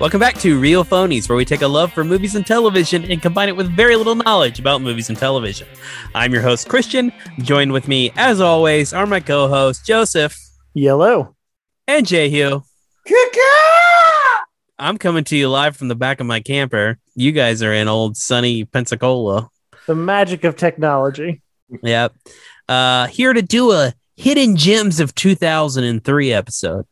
Welcome back to Real Phonies, where we take a love for movies and television and combine it with very little knowledge about movies and television. I'm your host, Christian. Joined with me, as always, are my co hosts, Joseph Yellow. and Jehu. I'm coming to you live from the back of my camper. You guys are in old sunny Pensacola. The magic of technology. Yep. Uh, here to do a hidden gems of 2003 episode.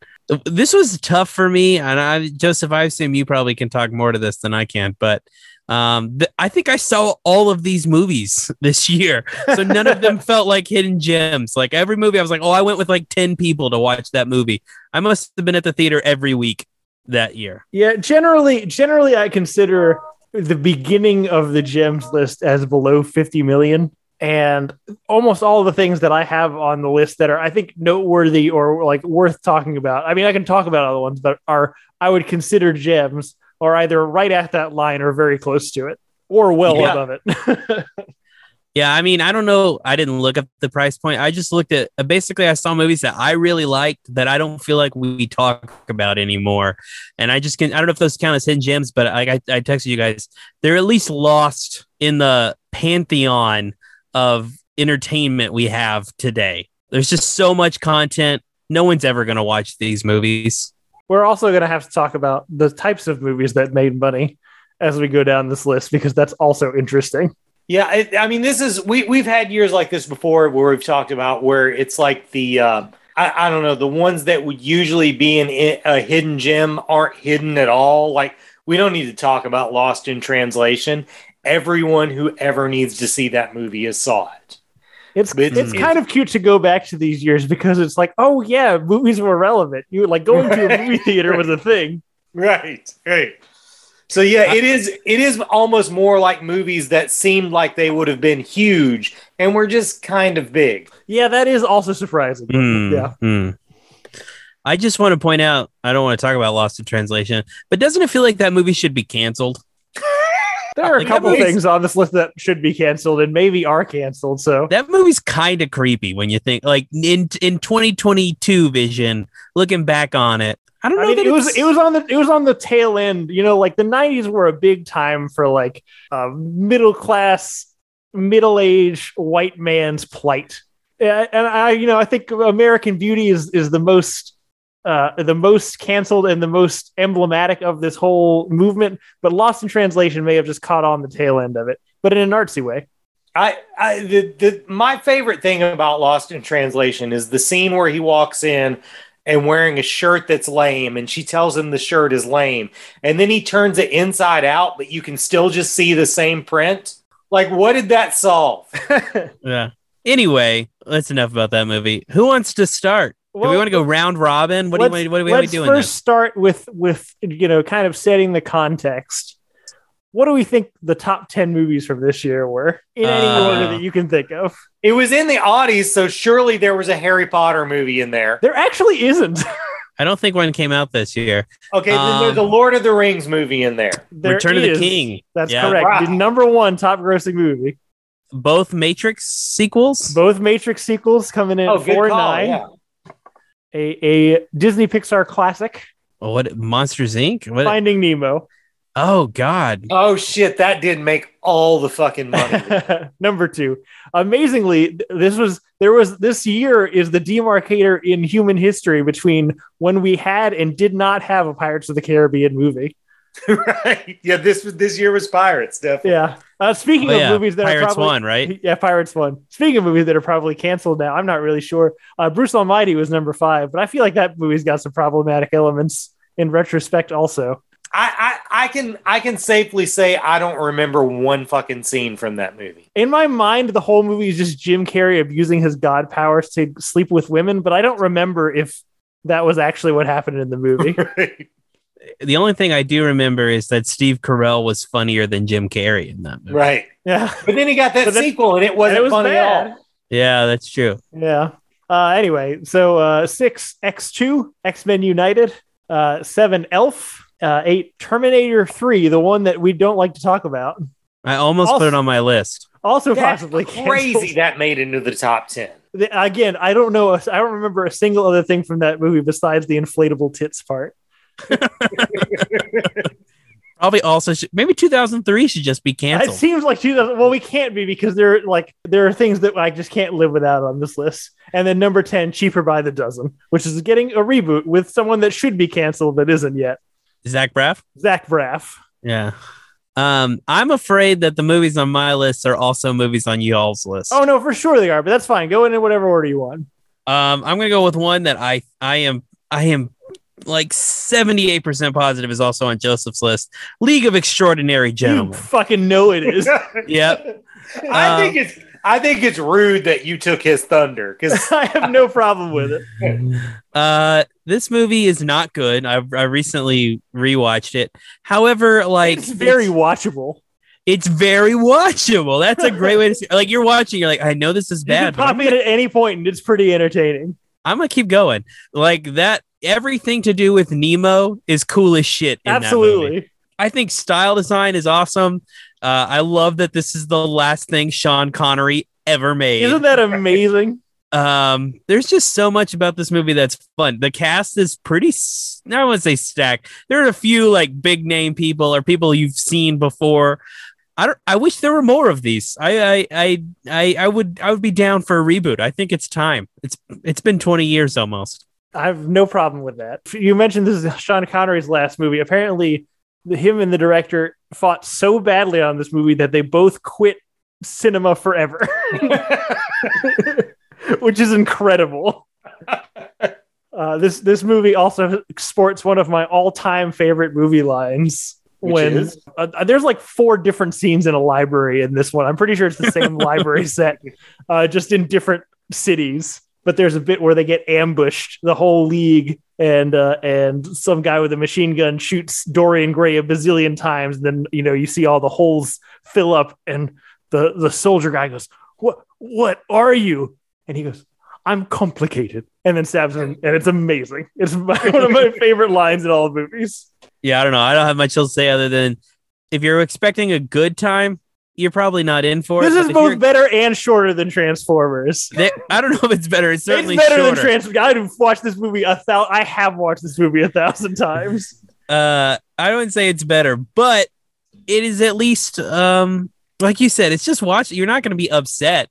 This was tough for me, and I, Joseph, I assume you probably can talk more to this than I can, but um, th- I think I saw all of these movies this year, so none of them felt like hidden gems. Like every movie, I was like, oh, I went with like 10 people to watch that movie. I must have been at the theater every week that year. Yeah, generally, generally, I consider the beginning of the gems list as below 50 million. And almost all the things that I have on the list that are, I think, noteworthy or like worth talking about. I mean, I can talk about other ones, but are I would consider gems are either right at that line or very close to it or well Yeah. above it. Yeah, I mean, I don't know. I didn't look up the price point. I just looked at uh, basically, I saw movies that I really liked that I don't feel like we talk about anymore. And I just can, I don't know if those count as hidden gems, but like I, I texted you guys, they're at least lost in the pantheon of entertainment we have today. There's just so much content. No one's ever going to watch these movies. We're also going to have to talk about the types of movies that made money as we go down this list because that's also interesting. Yeah, I, I mean, this is we we've had years like this before where we've talked about where it's like the uh, I, I don't know the ones that would usually be in a hidden gem aren't hidden at all. Like we don't need to talk about Lost in Translation. Everyone who ever needs to see that movie has saw it. It's it's it's- kind of cute to go back to these years because it's like, oh yeah, movies were relevant. You were like going to a movie theater was a thing. Right, right. So yeah, it is. It is almost more like movies that seemed like they would have been huge and were just kind of big. Yeah, that is also surprising. Mm, Yeah. mm. I just want to point out, I don't want to talk about Lost in Translation, but doesn't it feel like that movie should be canceled? There are a Like, couple that things on this list that should be canceled and maybe are canceled. So That movie's kind of creepy when you think like in in 2022 vision, looking back on it. I don't know I mean, that it was it was on the it was on the tail end. You know, like the '90s were a big time for like uh, middle class, middle aged white man's plight. Yeah, and I, you know, I think American Beauty is is the most uh, the most canceled and the most emblematic of this whole movement. But Lost in Translation may have just caught on the tail end of it, but in an artsy way. I, I the, the my favorite thing about Lost in Translation is the scene where he walks in and wearing a shirt that's lame and she tells him the shirt is lame and then he turns it inside out but you can still just see the same print. Like what did that solve? yeah. Anyway, that's enough about that movie. Who wants to start? Do we want to go round robin? What do you let's- what, what, what are we let's doing? first this? start with with you know kind of setting the context. What do we think the top ten movies from this year were in any Uh, order that you can think of? It was in the oddies, so surely there was a Harry Potter movie in there. There actually isn't. I don't think one came out this year. Okay, then there's a Um, Lord of the Rings movie in there. There Return of the. King. That's Yeah. correct. Wow. The number one top grossing movie. Both Matrix sequels. Both Matrix sequels coming in Oh, at good call. nine. Yeah. A a Disney Pixar classic, Oh, what Monsters Inc. What? Finding Nemo. Oh God. Oh shit, that did make all the fucking money. Number two. Amazingly, this was there was this year is the demarcator in human history between when we had and did not have a Pirates of the Caribbean movie. right. Yeah, this this year was Pirates, definitely. Yeah. Uh, speaking Oh, of yeah. movies that are Pirates probably One, right? yeah, Pirates One. Speaking of movies that are probably canceled now, I'm not really sure. Uh, Bruce Almighty was number five, but I feel like that movie's got some problematic elements in retrospect. Also, I, I I can I can safely say I don't remember one fucking scene from that movie. in my mind, the whole movie is just Jim Carrey abusing his god powers to sleep with women, but I don't remember if that was actually what happened in the movie. The only thing I do remember is that Steve Carell was funnier than Jim Carrey in that movie. right. yeah, But then he got that But sequel and it wasn't it was funny at all. Yeah, that's true. Yeah. Uh, anyway, so uh, six X two X Men United, uh, seven Elf, uh, eight Terminator three, the one that we don't like to talk about. I almost Also- put it on my list. Also That's possibly crazy canceled. that made into the top ten. The- Again, I don't know. I don't remember a single other thing from that movie besides the inflatable tits part. Probably also should, maybe 2003 should just be canceled. It seems like 2000. Well, we can't be because there like there are things that I just can't live without on this list. And then number 10, cheaper by the dozen, which is getting a reboot with someone that should be canceled that isn't yet. Zach Braff. Zach Braff. Yeah. Um, I'm afraid that the movies on my list are also movies on y'all's list. Oh no, for sure they are, but that's fine. Go in in whatever order you want. Um, I'm gonna go with one that I I am I am like 78% positive is also on Joseph's list. League of Extraordinary You Gentlemen. fucking know it is. Yep. I Um, think it's I think it's rude that you took his thunder because I have no problem with it. Uh, this movie is not good. I I recently rewatched it. However, like it's very watchable. it's very watchable. That's a great way to see. Like you're watching, you're like, I know this is You bad. can but pop in at any point and it's pretty entertaining. I'm gonna keep going. Like that, everything to do with Nemo is cool as shit. in that movie. Absolutely. I think style design is awesome. Uh, I love that this is the last thing Sean Connery ever made. Isn't that amazing? um, there's just so much about this movie that's fun. The cast is pretty. I don't want to say stacked. There are a few like big name people or people you've seen before. I don't. I wish there were more of these. I, I, I, I, I would. I would be down for a reboot. I think it's time. It's. It's been 20 years almost. I have no problem with that. You mentioned this is Sean Connery's last movie. Apparently, him and the director fought so badly on this movie that they both quit cinema forever, which is incredible. Uh, this this movie also sports one of my all time favorite movie lines. Which when is? uh, there's like four different scenes in a library in this one, I'm pretty sure it's the same library set, uh, just in different cities. But there's a bit where they get ambushed, the whole league, and uh, and some guy with a machine gun shoots Dorian Gray a bazillion times. And then you know you see all the holes fill up, and the the soldier guy goes, "What what are you?" And he goes, "I'm complicated," and then stabs him, and it's amazing. It's my, one of my favorite lines in all the movies. Yeah, I don't know. I don't have much else to say other than if you're expecting a good time, you're probably not in for This it. is both better and shorter than Transformers. they- I don't know if it's better. It's certainly it's better shorter. than Transformers. I've watched this movie a thousand. I have watched this movie a thousand times. uh, I wouldn't say it's better, but it is at least um, like you said, it's just watch. You're not going to be upset.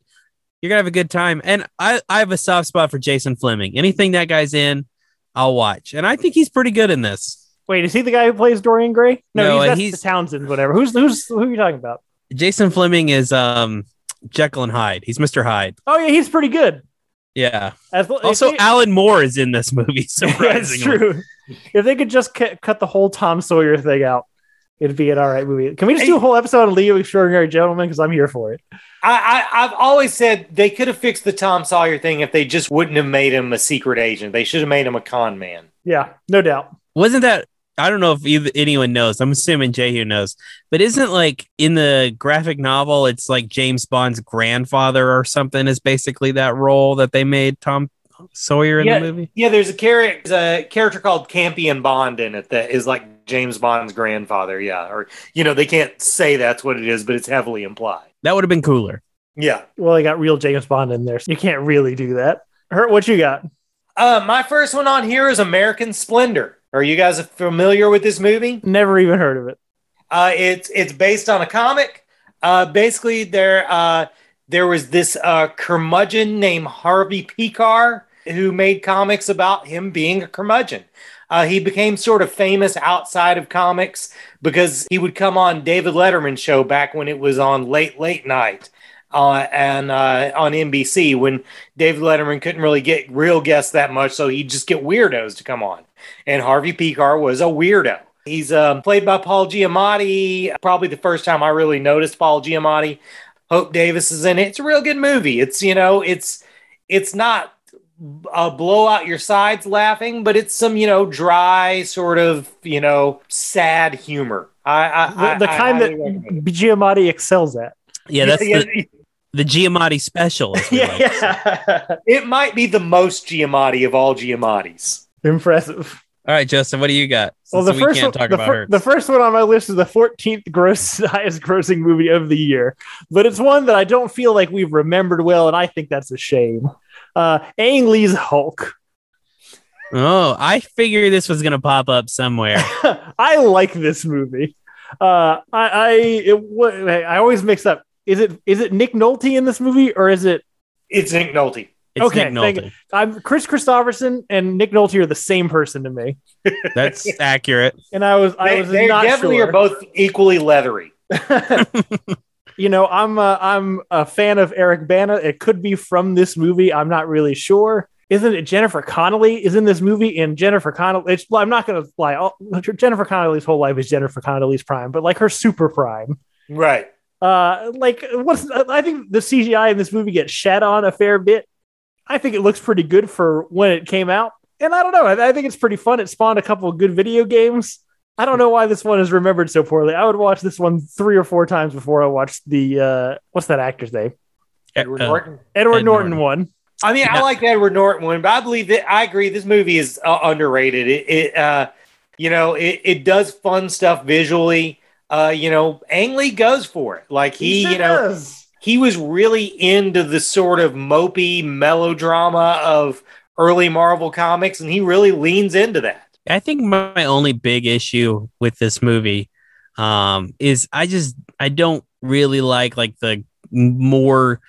You're gonna have a good time. And I, I have a soft spot for Jason Flemyng. Anything that guy's in, I'll watch. And I think he's pretty good in this. Wait, is he the guy who plays Dorian Gray? No, No, he's, that's he's- the Townsend. Whatever. Who's who's who are you talking about? Jason Flemyng is um Jekyll and Hyde. He's Mr. Hyde. Oh yeah, he's pretty good. Yeah. As, Also, they- Alan Moore is in this movie. yeah, it's Surprisingly, true. If they could just cu- cut the whole Tom Sawyer thing out, it'd be an all right movie. Can we just do a whole episode of Leo Extraordinary Gentleman? Because I'm here for it. I, I I've always said they could have fixed the Tom Sawyer thing if they just wouldn't have made him a secret agent. They should have made him a con man. Yeah, no doubt. wasn't that? I don't know if either, anyone knows. I'm assuming Jay Jehu knows, but isn't like in the graphic novel, it's like James Bond's grandfather or something is basically that role that they made Tom Sawyer in Yeah. the movie. Yeah, there's a character a character called Campion Bond in it that is like James Bond's grandfather. Yeah, or you know they can't say that's what it is, but it's heavily implied. That would have been cooler. Yeah. Well, they got real James Bond in there. So you can't really do that. Hurt, what you got? Uh, my first one on here is American Splendor. Are you guys familiar with this movie? Never even heard of it. Uh, it's it's based on a comic. Uh, basically, there uh, there was this uh, curmudgeon named Harvey Pekar who made comics about him being a curmudgeon. Uh, he became sort of famous outside of comics because he would come on David Letterman's show back when it was on late late night. Uh, and uh, on NBC when David Letterman couldn't really get real guests that much, so he'd just get weirdos to come on. And Harvey Pekar was a weirdo. He's um, played by Paul Giamatti. Probably the first time I really noticed Paul Giamatti. Hope Davis is in it. It's a real good movie. It's you know, it's it's not uh, blow out your sides laughing, but it's some you know dry sort of you know sad humor. I, I The, I- the I kind highly recommend that Giamatti excels at. Yeah, that's yeah, the, the Giamatti special. Yeah, like yeah. it might be the most Giamatti of all Giamattis. Impressive. All right, Justin, what do you got? Well, the we first can't one, talk the, about fir- the first one on my list is the 14th gross highest grossing movie of the year, but it's one that I don't feel like we've remembered well, and I think that's a shame. Uh, Ang Lee's Hulk. Oh, I figured this was gonna pop up somewhere. I like this movie. Uh, I I it, what, I always mix up. Is it is it Nick Nolte in this movie or is it? It's Nick Nolte. It's Okay, Nick Nolte. I'm Kris Kristofferson and Nick Nolte are the same person to me, That's accurate. and I was I was they not definitely sure. are both equally leathery. you know, I'm uh, I'm a fan of Eric Bana. It could be from this movie. I'm not really sure. Isn't it Jennifer Connelly is in this movie? And Jennifer Connelly, it's, well, I'm not going to lie. all- Jennifer Connelly's whole life is Jennifer Connelly's prime, but like her super prime. Right. Uh, like what's I think the CGI in this movie gets shat on a fair bit. I think it looks pretty good for when it came out, and I don't know. I, I think it's pretty fun. It spawned a couple of good video games. I don't know why this one is remembered so poorly. I would watch this one three or four times before I watched the uh, what's that actor's name? Edward Uh, Norton. Edward Ed Norton, Norton. one. I mean, I like the Edward Norton one, but I believe that I agree. This movie is uh, underrated. It, it uh, you know, it, it does fun stuff visually. Uh, you know, Ang Lee goes for it. Like he, you know, he was really into the sort of mopey melodrama of early Marvel comics, and he really leans into that. I think my only big issue with this movie um, is I just I don't really like like the more.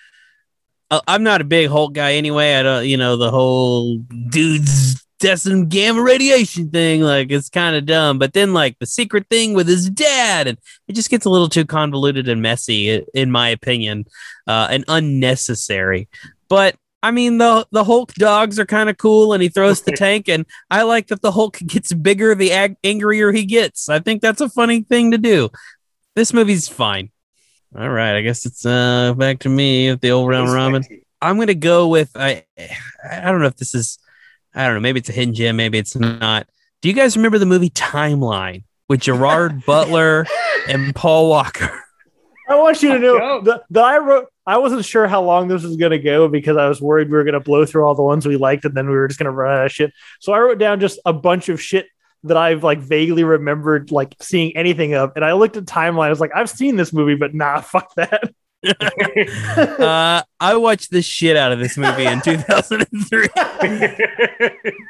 Uh, I'm not a big Hulk guy anyway. I don't, you know, the whole dudes testing gamma radiation thing. Like it's kind of dumb. But then like the secret thing with his dad, and it just gets a little too convoluted and messy, in my opinion, uh, and unnecessary. But I mean, the the Hulk dogs are kind of cool, and he throws the tank, and I like that the Hulk gets bigger the ag- angrier he gets. I think that's a funny thing to do. This movie's fine. All right, I guess it's uh back to me with the old round ramen. I'm gonna go with I. I don't know if this is. I don't know. Maybe it's a hidden gem. Maybe it's not. Do you guys remember the movie Timeline with Gerard Butler and Paul Walker? I want you to know Go. the, the I wrote. I wasn't sure how long this was going to go because I was worried we were going to blow through all the ones we liked and then we were just going to run out of shit. So I wrote down just a bunch of shit that I've like vaguely remembered like seeing anything of. And I looked at timeline. I was like, I've seen this movie, but nah, fuck that. Uh, I watched the shit out of this movie in 2003.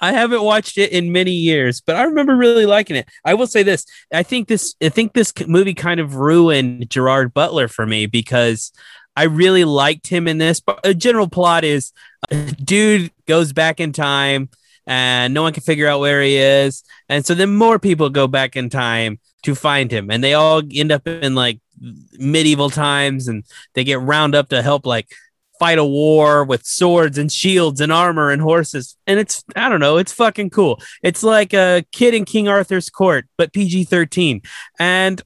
I haven't watched it in many years, but I remember really liking it. I will say this: I think this, I think this movie kind of ruined Gerard Butler for me because I really liked him in this. But a general plot is, a dude goes back in time, and no one can figure out where he is, and so then more people go back in time to find him, and they all end up in like medieval times, and they get round up to help like fight a war with swords and shields and armor and horses. And it's, I don't know, it's fucking cool. It's like a kid in King Arthur's court, but PG 13. And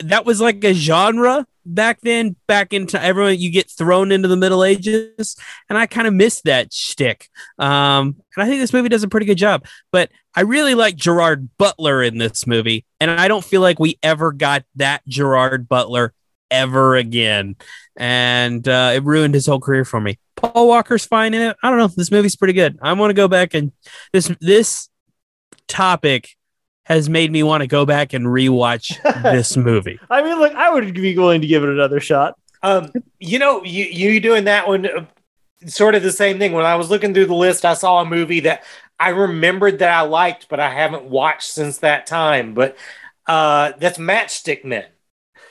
that was like a genre back then, back into everyone, you get thrown into the Middle Ages. And I kind of missed that shtick. Um, and I think this movie does a pretty good job. But I really like Gerard Butler in this movie. And I don't feel like we ever got that Gerard Butler ever again and uh, it ruined his whole career for me. Paul Walker's fine in it. I don't know. This movie's pretty good. I want to go back and this this topic has made me want to go back and rewatch this movie. I mean, look, I would be willing to give it another shot. Um, you know, you you doing that one, uh, sort of the same thing. When I was looking through the list, I saw a movie that I remembered that I liked, but I haven't watched since that time. But uh, that's Matchstick Men.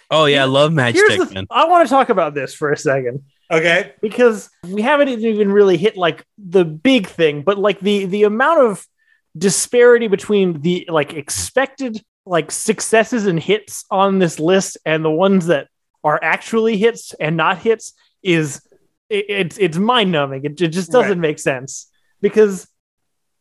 Oh yeah, I love Matchstick Men. I want to talk about this for a second. Okay, because we haven't even really hit like the big thing, but like the the amount of disparity between the like expected like successes and hits on this list and the ones that are actually hits and not hits is it, it's it's mind numbing. It, it just doesn't Right. make sense because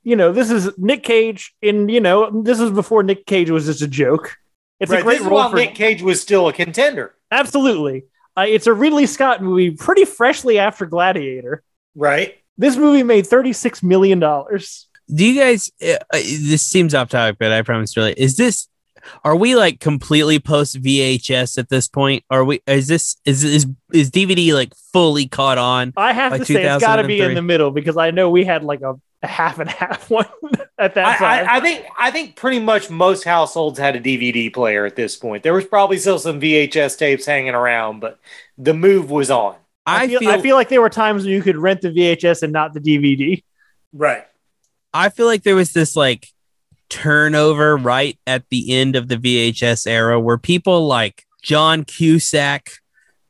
you know this is Nick Cage, and you know this is before Nick Cage was just a joke. It's right. a great This is role for Nick Cage was still a contender. absolutely. Uh, it's a Ridley Scott movie, pretty freshly after Gladiator. Right. This movie made thirty-six million dollars. Do you guys? Uh, uh, this seems off topic, but I promise really. Is this? Are we like completely post VHS at this point? Are we? Is this? Is is is DVD like fully caught on? I have By to say it's got to be in the middle because I know we had like a, a half and half one at that I, time. I, I think I think pretty much most households had a DVD player at this point. There was probably still some VHS tapes hanging around, but the move was on. I, feel, I feel like there were times when you could rent the VHS and not the DVD. Right. I feel like there was this like turnover right at the end of the VHS era where people like John Cusack,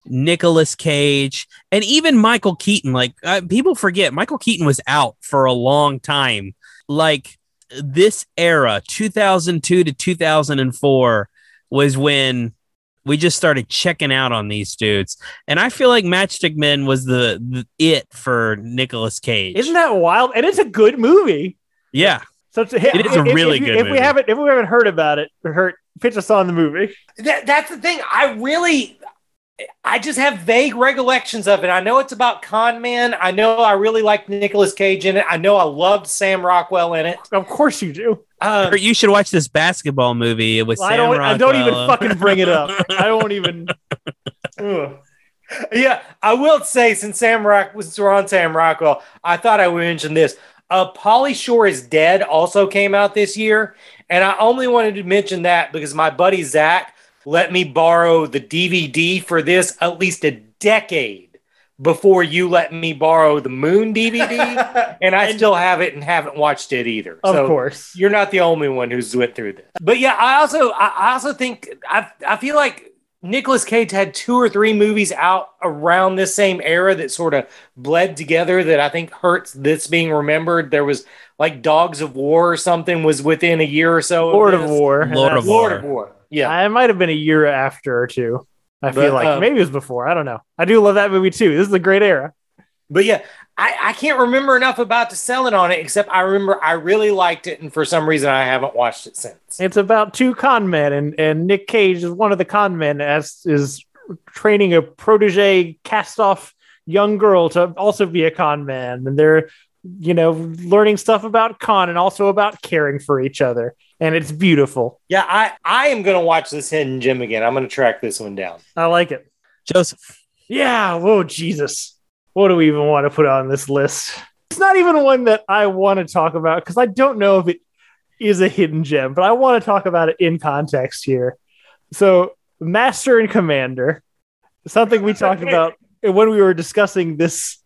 Nicolas Cage, and even Michael Keaton. Like uh, people forget, Michael Keaton was out for a long time. Like this era, 2002 to 2004, was when we just started checking out on these dudes. And I feel like Matchstick Men was the, the it for Nicolas Cage. Isn't that wild? And it's a good movie. yeah. So it's, It is a if- really if, good If we movie. haven't, if we haven't heard about it, or heard pitch us on the movie. That, that's the thing. I really, I just have vague recollections of it. I know it's about con man. I know I really liked Nicolas Cage in it. I know I loved Sam Rockwell in it. Of course you do. Um, you should watch this basketball movie with I Sam don't. I don't even fucking bring it up. I don't even. Ugh. yeah, I will say since Sam Rock was we're on Sam Rockwell, I thought I would mention this. Uh, Pauly Shore is Dead also came out this year, and I only wanted to mention that because my buddy Zach let me borrow the DVD for this at least a decade before you let me borrow the Moon DVD, and I still have it and haven't watched it either. Of So course. you're not the only one who's went through this. But yeah, I also I I also think I I feel like Nicolas Cage had two or three movies out around this same era that sort of bled together that I think hurts this being remembered. There was like Dogs of War or something was within a year or so. Lord of this. War. Lord that's- of Lord War. of War. Yeah. it might have been a year after or two. I But, feel like um, maybe it was before. I don't know. I do love that movie too. This is a great era. But yeah, I, I can't remember enough about to sell it on it, except I remember I really liked it, and for some reason I haven't watched it since. It's about two con men, and and Nick Cage is one of the con men as is training a protege cast off young girl to also be a con man, and they're you know learning stuff about con and also about caring for each other, and it's beautiful. Yeah, I, I am going to watch this Hidden Gem again. I'm going to track this one down. I like it. Joseph. Yeah. Whoa, Jesus. What do we even want to put on this list? It's not even one that I want to talk about because I don't know if it is a hidden gem, but I want to talk about it in context here. So, Master and Commander, something we talked about when we were discussing this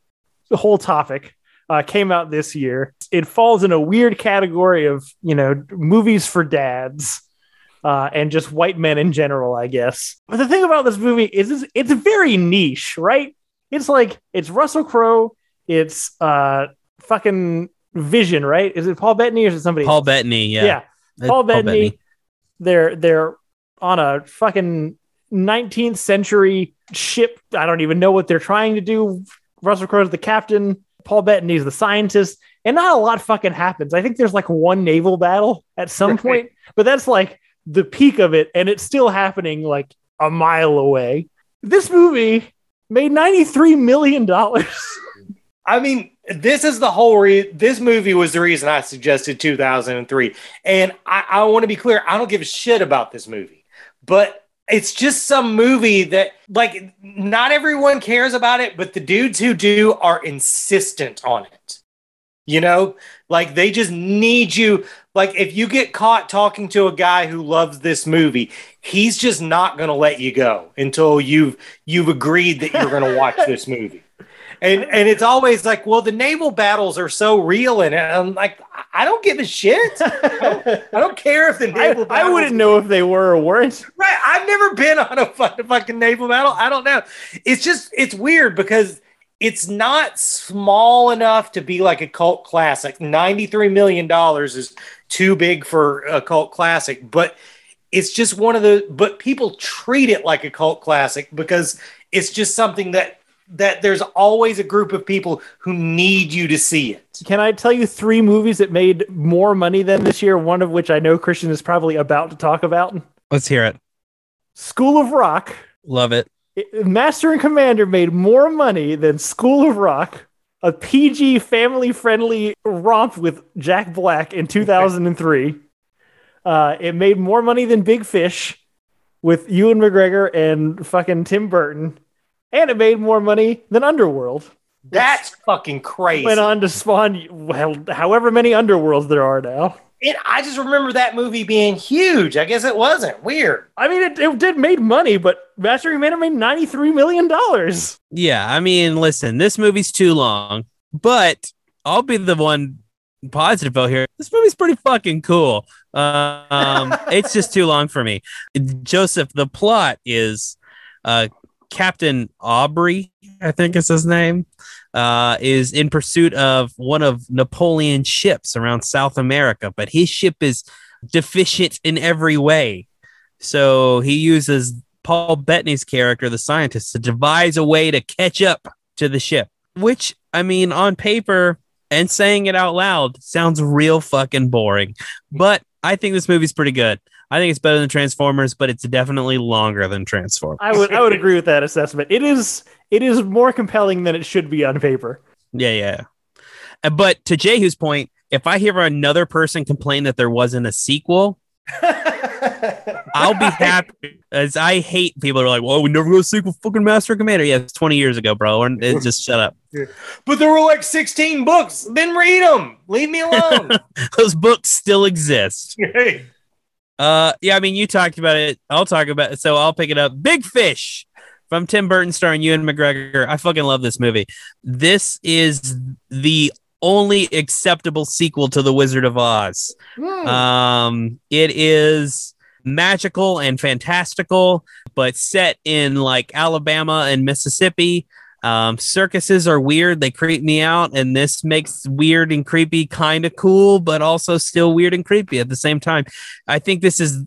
whole topic, uh, came out this year. It falls in a weird category of, you know, movies for dads uh, and just white men in general, I guess. But the thing about this movie is it's, it's very niche, right? It's like it's Russell Crowe, it's uh fucking Vision, right? Is it Paul Bettany or is it somebody? Paul else? Bettany. Yeah. yeah, Uh, Paul Bettany. They're they're on a fucking 19th century ship. I don't even know what they're trying to do. Russell Crowe's the captain. Paul Bettany's the scientist, and not a lot fucking happens. I think there's like one naval battle at some Right. point, but that's like the peak of it, and it's still happening like a mile away. This movie made 93 million dollars. I mean, this is the whole re- this movie was the reason I suggested 2003. And I, I want to be clear, I don't give a shit about this movie. But it's just some movie that like not everyone cares about it, but the dudes who do are insistent on it. You know, like they just need you. Like if you get caught talking to a guy who loves this movie, he's just not going to let you go until you've you've agreed that you're going to watch this movie. And and it's always like, well, the naval battles are so real in it. I'm like, I don't give a shit. I don't, I don't care if the I, naval. I battles- wouldn't know if they were or weren't. Right. I've never been on a fu- fucking naval battle. I don't know. It's just it's weird because it's not small enough to be like a cult classic. $93 million is too big for a cult classic, but it's just one of the but people treat it like a cult classic because it's just something that that there's always a group of people who need you to see it. Can I tell you three movies that made more money than this year? One of which I know Christian is probably about to talk about. Let's hear it. School of Rock. Love it. It- Master and Commander made more money than School of Rock, a PG family friendly romp with Jack Black in 2003. Uh, it made more money than Big Fish with Ewan McGregor and fucking Tim Burton. And it made more money than Underworld. That's fucking crazy. Went on to spawn, well, however many Underworlds there are now. It, I just remember that movie being huge. I guess it wasn't. Weird. I mean, it, it did made money, but Master and Commander made $93 million. Yeah. I mean, listen, this movie's too long, but I'll be the one positive vote here. This movie's pretty fucking cool. Um, it's just too long for me. Joseph, the plot is uh, Captain Aubrey, I think is his name, uh, is in pursuit of one of Napoleon's ships around South America, but his ship is deficient in every way. So he uses Paul Bettany's character, the scientist, to devise a way to catch up to the ship, which, I mean, on paper and saying it out loud sounds real fucking boring. But I think this movie's pretty good. I think it's better than Transformers, but it's definitely longer than Transformers. I would I would agree with that assessment. It is it is more compelling than it should be on paper. Yeah, yeah. Uh, But to Jehu's point, if I hear another person complain that there wasn't a sequel, I'll be happy. As I hate people who are like, "Well, we never go sequel fucking Master Commander." Yeah, it's twenty years ago, bro. And it, just shut up. but there were like 16 books. Then read them. Leave me alone. Those books still exist. Uh, yeah, I mean, you talked about it. I'll talk about it. So I'll pick it up. Big Fish from Tim Burton, starring Ewan McGregor. I fucking love this movie. This is the only acceptable sequel to The Wizard of Oz. Um, it is magical and fantastical, but set in like Alabama and Mississippi. Um, circuses are weird. They creep me out, and this makes weird and creepy kind of cool, but also still weird and creepy at the same time. I think this is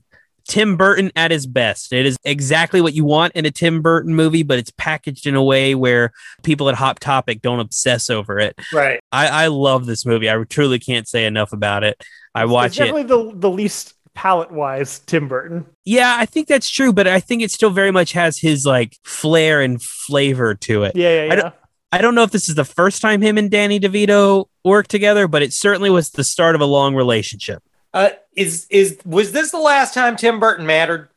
Tim Burton at his best. It is exactly what you want in a Tim Burton movie, but it's packaged in a way where people at Hot Topic don't obsess over it. right. I, I love this movie. I truly can't say enough about it. I It's watch it. definitely the the least palette wise Tim Burton. Yeah, I think that's true, but I think it still very much has his like flair and flavor to it. Yeah, yeah, I don't- I don't know if this is the first time him and Danny DeVito worked together, but it certainly was the start of a long relationship. Uh, is is was this the last time Tim Burton mattered?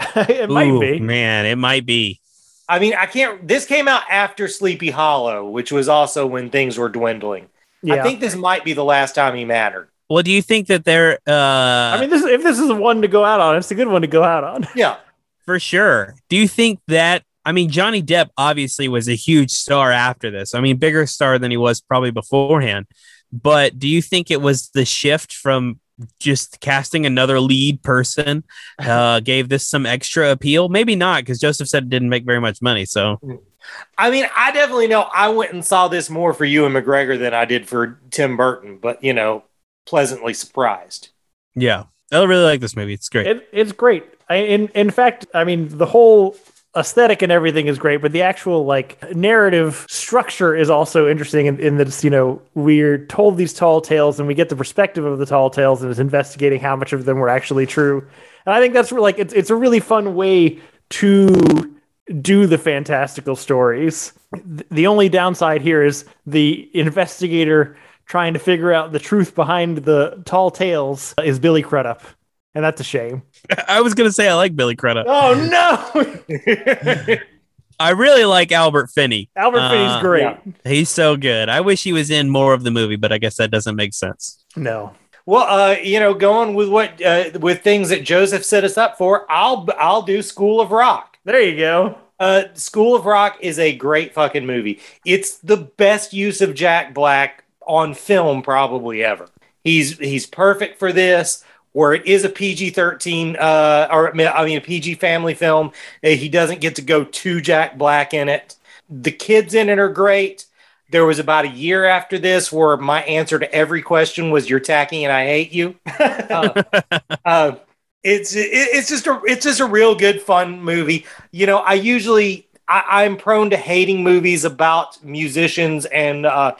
it might be. Man, it might be. I mean, I can't. This came out after Sleepy Hollow, which was also when things were dwindling. Yeah. I think this might be the last time he mattered. Well, do you think that they're uh I mean, this if this is one to go out on, it's a good one to go out on. Yeah. for sure. Do you think that I mean Johnny Depp obviously was a huge star after this. I mean bigger star than he was probably beforehand. But do you think it was the shift from just casting another lead person uh gave this some extra appeal? Maybe not because Joseph said it didn't make very much money. So I mean, I definitely know I went and saw this more for Ewan McGregor than I did for Tim Burton, but you know, pleasantly surprised. yeah. I really like this movie. It's great. It, it's great. I, in in fact, I mean, the whole aesthetic and everything is great, but the actual like narrative structure is also interesting in, in that it's, you know, we're told these tall tales and we get the perspective of the tall tales and it's investigating how much of them were actually true. And I think that's like it's it's a really fun way to do the fantastical stories. The only downside here is the investigator trying to figure out the truth behind the tall tales is Billy Crudup. And that's a shame. I was gonna say I like Billy Crudup. Oh no! I really like Albert Finney. Albert Uh, Finney's great. yeah. He's so good. I wish he was in more of the movie, but I guess that doesn't make sense. No. Well, uh, you know, going with what uh, with things that Joseph set us up for, I'll I'll do School of Rock. There you go. Uh, School of Rock is a great fucking movie. It's the best use of Jack Black on film probably ever. He's he's perfect for this. Where it is a PG thirteen, uh, or I mean a PG family film, uh, he doesn't get to go too Jack Black in it. The kids in it are great. There was about a year after this where my answer to every question was "You're tacky and I hate you." Uh, uh, it's it, it's just a it's just a real good fun movie. You know, I usually I, I'm prone to hating movies about musicians and uh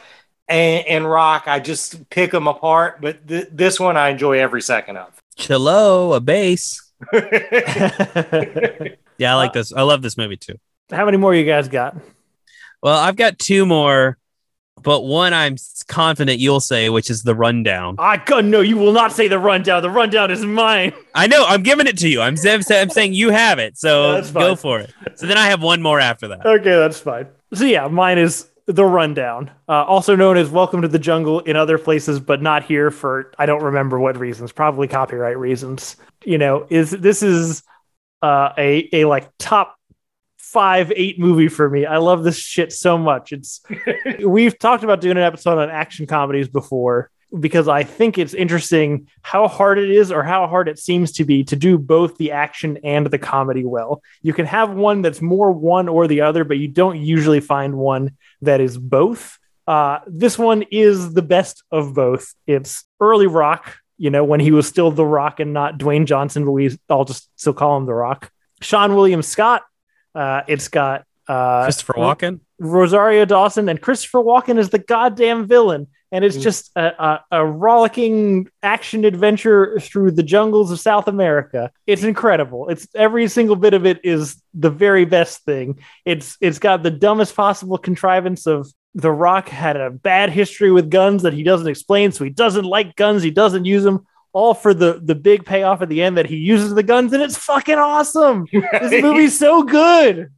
and, and rock. I just pick them apart, but th- this one I enjoy every second of. Chilo, a bass. Yeah, I like this. I love this movie too. How many more you guys got? Well, I've got two more, but one I'm confident you'll say, which is the rundown. I God, no, you will not say the rundown. The rundown is mine. I know. I'm giving it to you. I'm, I'm saying you have it, so that's go for it. So then I have one more after that. Okay, that's fine. So yeah, mine is the rundown, uh, also known as "Welcome to the Jungle" in other places, but not here for I don't remember what reasons. Probably copyright reasons. You know, is this is uh, a a like top five eight movie for me. I love this shit so much. It's we've talked about doing an episode on action comedies before. because I think it's interesting how hard it is or how hard it seems to be to do both the action and the comedy well. You can have one that's more one or the other, but you don't usually find one that is both. Uh, this one is the best of both. It's early rock, you know, when he was still The Rock and not Dwayne Johnson, but we all just still call him The Rock. Seann William Scott. Uh, it's got uh, Christopher Walken. Rosario Dawson and Christopher Walken is the goddamn villain. And it's Mm. just a, a, a rollicking action adventure through the jungles of South America. It's incredible. It's every single bit of it is the very best thing. It's it's got the dumbest possible contrivance of The Rock had a bad history with guns that he doesn't explain, so he doesn't like guns, he doesn't use them. All for the the big payoff at the end that he uses the guns, and it's fucking awesome. This movie's so good.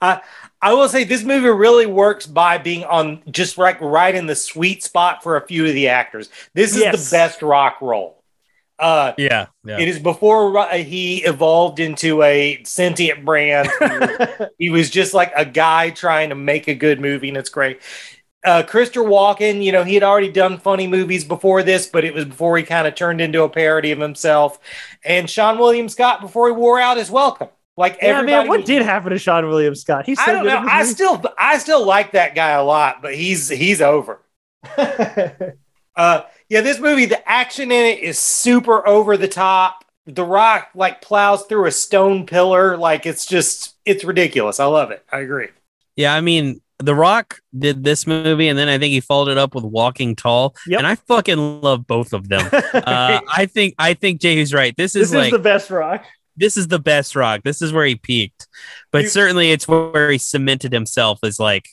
I will say this movie really works by being on just right, right in the sweet spot for a few of the actors. This is Yes. the best rock role. Uh, Yeah, yeah. It is before he evolved into a sentient brand. he was just like a guy trying to make a good movie, and it's great. Uh, Christopher Walken, you know, he had already done funny movies before this, but it was before he kind of turned into a parody of himself. And Seann William Scott before he wore out his welcome. Like Yeah, man, what was- did happen to Seann William Scott? He's so I don't good know. I still I still like that guy a lot, but he's he's over. Uh yeah, this movie, the action in it is super over the top. The Rock like plows through a stone pillar, like it's just it's ridiculous. I love it. I agree. Yeah, I mean, The Rock did this movie, and then I think he followed it up with Walking Tall, Yep. and I fucking love both of them. Uh, I think I think Jay is right. This is this is like the best rock. This is the best Rock. This is where he peaked, but You- certainly it's where he cemented himself as like,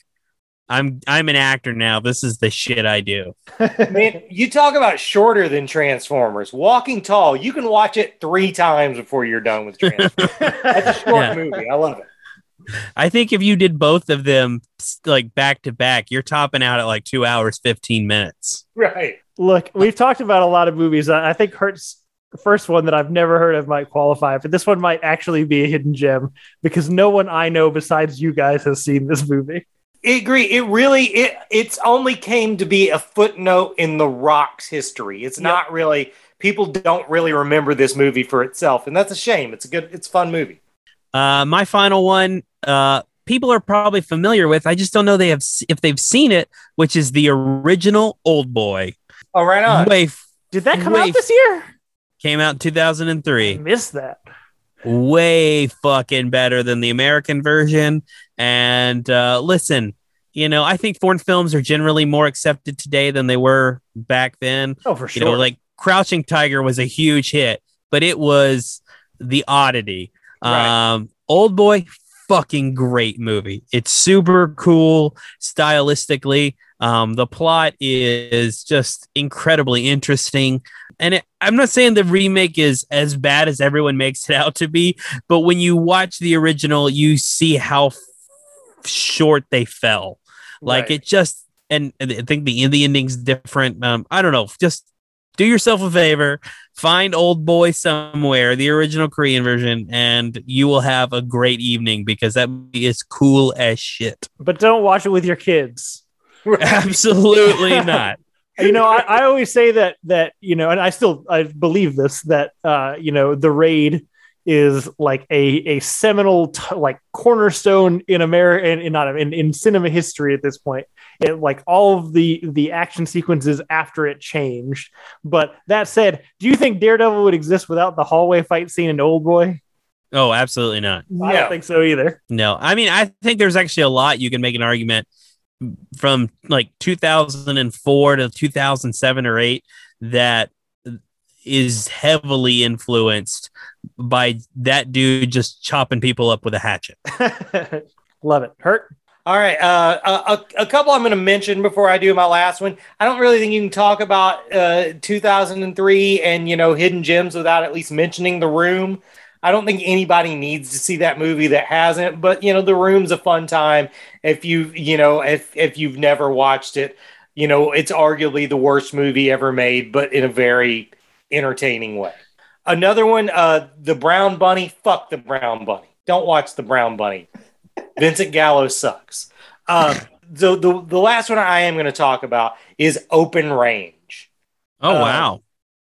I'm I'm an actor now. This is the shit I do. Man, you talk about shorter than Transformers. Walking Tall, you can watch it three times before you're done with Transformers. That's a short Yeah. movie. I love it. I think if you did both of them like back to back, you're topping out at like two hours fifteen minutes. Right. Look, we've talked about a lot of movies. I I think Hurt's first one that I've never heard of might qualify, but this one might actually be a hidden gem because no one I know besides you guys has seen this movie. I agree. It really it it's only came to be a footnote in the Rock's history. It's not really people don't really remember this movie for itself, and that's a shame. It's a good, it's a fun movie. Uh, my final one, uh, people are probably familiar with. I just don't know they have if they've seen it, which is the original Old Boy. Oh, right on. Way Did that come Wait. out this year? Came out in two thousand and I missed that. way fucking better than the American version. And uh, listen, you know, I think foreign films are generally more accepted today than they were back then. Oh, for You sure. know, like Crouching Tiger was a huge hit, but it was the oddity. Right. Um, Old Boy, fucking great movie. It's super cool stylistically. Um, the plot is just incredibly interesting. And it, I'm not saying the remake is as bad as everyone makes it out to be, but when you watch the original, you see how f- short they fell. Like Right. it just, and I think the the ending's different. Um, I don't know. Just do yourself a favor, find Old Boy somewhere, the original Korean version, and you will have a great evening because that movie is cool as shit. but don't watch it with your kids. Absolutely not. You know, I, I always say that that you know, and I still I believe this that uh, you know the raid is like a a seminal t- like cornerstone in America in, in not in, in cinema history at this point. It like all of the the action sequences after it changed. But that said, do you think Daredevil would exist without the hallway fight scene in Old Boy? Oh, absolutely not. I No. don't think so either. No, I mean, I think there's actually a lot you can make an argument from like 2004 to 2007 or 8 that is heavily influenced by that dude just chopping people up with a hatchet. Love it. Hurt. All right, uh, a, a, couple I'm going to mention before I do my last one. I don't really think you can talk about uh, 2003 and you know hidden gems without at least mentioning The Room. I don't think anybody needs to see that movie that hasn't, but you know The Room's a fun time if you you know if if you've never watched it. You know it's arguably the worst movie ever made, but in a very entertaining way. Another one, uh, The Brown Bunny. Fuck the Brown Bunny. Don't watch the Brown Bunny. Vincent Gallo sucks. Um, the, the the last one I am going to talk about is Open Range. Oh Uh, wow.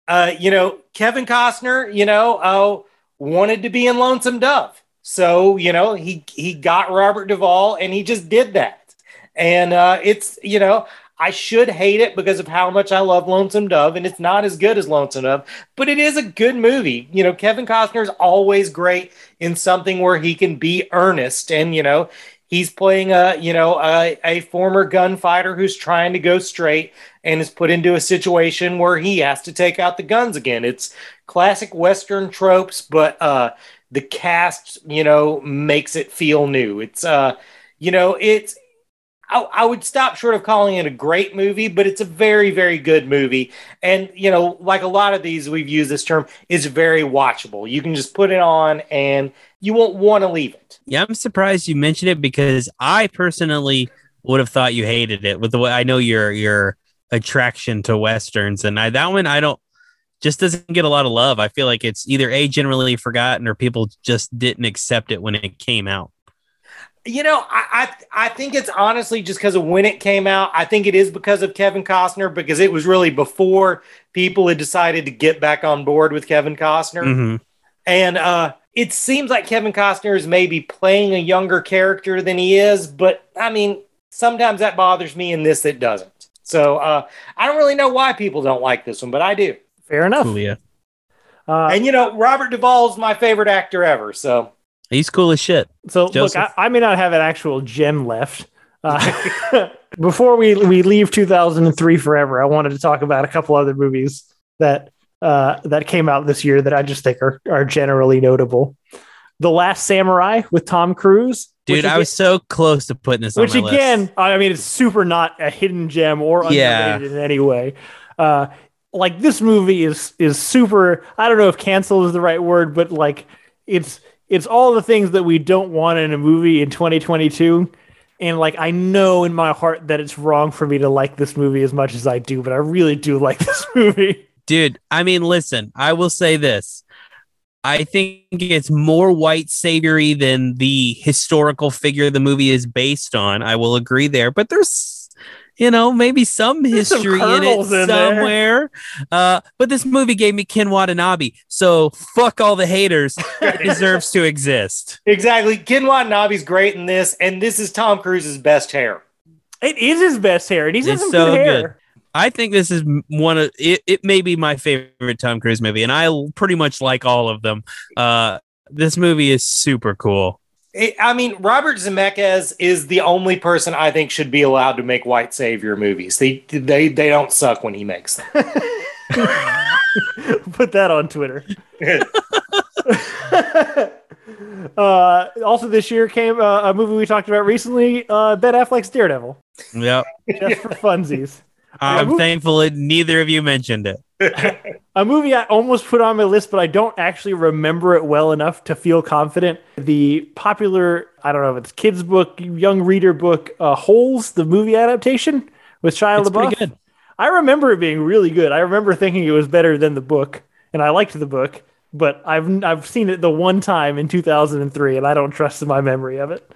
uh, you know, Kevin Costner, you know, uh, wanted to be in Lonesome Dove. So, you know, he he got Robert Duvall and he just did that. And uh, it's, you know, I should hate it because of how much I love Lonesome Dove, and it's not as good as Lonesome Dove, but it is a good movie. You know, Kevin Costner is always great in something where he can be earnest, and you know, he's playing a you know a, a former gunfighter who's trying to go straight and is put into a situation where he has to take out the guns again. It's classic Western tropes, but uh, the cast, you know, makes it feel new. It's uh, you know, it's I, I would stop short of calling it a great movie, but it's a very, very good movie. And, you know, like a lot of these, we've used this term, is very watchable. You can just put it on and you won't want to leave it. Yeah, I'm surprised you mentioned it because I personally would have thought you hated it with the way I know your your attraction to westerns, and I that one I don't just doesn't get a lot of love. I feel like it's either a generally forgotten or people just didn't accept it when it came out. You know, I I, I think it's honestly just because of when it came out. I think it is because of Kevin Costner because it was really before people had decided to get back on board with Kevin Costner. hmm And uh, it seems like Kevin Costner is maybe playing a younger character than he is, but I mean, sometimes that bothers me. and this, it doesn't. So uh, I don't really know why people don't like this one, but I do. Fair enough. Cool, yeah. Uh, And you know, Robert Duvall's my favorite actor ever. So He's cool as shit. So Joseph? look, I, I may not have an actual gem left. Uh, before we we leave 2003 forever, I wanted to talk about a couple other movies that uh, that came out this year that I just think are are generally notable. The Last Samurai with Tom Cruise, Dude, which I was so close to putting this which again, list. I mean, it's super not a hidden gem or Yeah. underrated in any way. Uh, like this movie is is super. I don't know if cancel is the right word, but like it's it's all the things that we don't want in a movie in 2022. And like I know in my heart that it's wrong for me to like this movie as much as I do, but I really do like this movie. Dude, I mean, listen, I will say this. I think it's more white saviory than the historical figure the movie is based on. I will agree there, but there's you know, maybe some There's some history in it in somewhere. Uh, but this movie gave me Ken Watanabe, so fuck all the haters. It deserves to exist. exactly, Ken Watanabe's great in this, and this is Tom Cruise's best hair. It is his best hair, and he's got It's some so good good. I think this is one of it. It may be my favorite Tom Cruise movie, and I pretty much like all of them. Uh, this movie is super cool. It- I mean, Robert Zemeckis is the only person I think should be allowed to make white savior movies. They they they don't suck when he makes them. Put that on Twitter. uh, also, this year came uh, a movie we talked about recently, uh, Ben Affleck's Daredevil, Yep, just for funsies. I'm movie- thankful that neither of you mentioned it. A movie I almost put on my list, but I don't actually remember it well enough to feel confident. The popular, I don't know if it's kids' book, young reader book, uh, Holes, the movie adaptation with Shia It's LaBeouf. pretty good. I remember it being really good. I remember thinking it was better than the book, and I liked the book. But I've I've seen it the one time in 2003, and I don't trust my memory of it.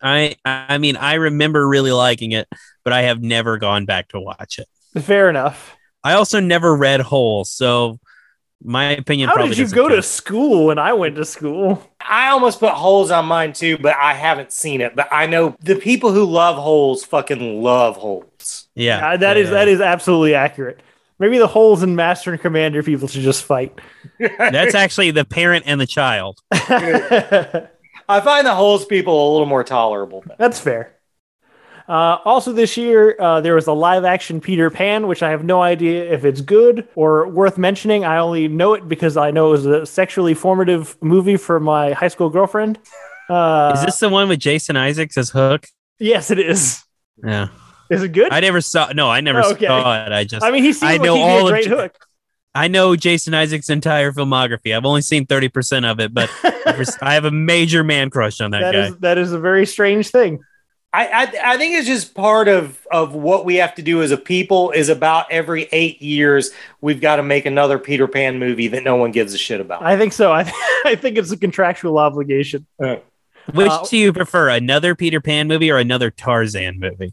I I mean, I remember really liking it, but I have never gone back to watch it. Fair enough. I also never read Holes, so my opinion How probably did you doesn't go to school when I went to school? I almost put holes on mine too, but I haven't seen it. But I know the people who love holes fucking love holes. Yeah, Uh, that is that is absolutely accurate. Maybe the holes in Master and Commander people should just fight. That's actually the parent and the child. I find the holes people a little more tolerable. That's fair. Uh, also, this year uh, there was a live action Peter Pan, which I have no idea if it's good or worth mentioning. I only know it because I know it was a sexually formative movie for my high school girlfriend. Uh, Is this the one with Jason Isaacs as Hook? Yes, it is. Yeah, Is it good? I never saw. No, I never Oh, okay. saw it. I just I mean, he seems I like know be all a of great J- hook. I know Jason Isaacs' entire filmography. I've only seen thirty percent of it, but I have a major man crush on that, That guy. is that is a very strange thing. I, I I think it's just part of of what we have to do as a people is about every eight years we've got to make another Peter Pan movie that no one gives a shit about. I think so. I, I think it's a contractual obligation. Which Uh, do you prefer, another Peter Pan movie or another Tarzan movie?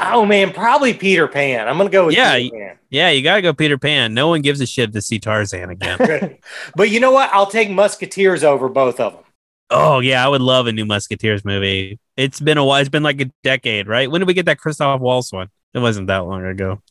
Oh man, probably Peter Pan. I'm gonna go with Yeah, Peter Pan. Yeah, you got to go Peter Pan. No one gives a shit to see Tarzan again. but you know what? I'll take Musketeers over both of them. Oh yeah, I would love a new Musketeers movie. It's been a while. It's been like a decade, right? When did we get that Christoph Waltz one? It wasn't that long ago.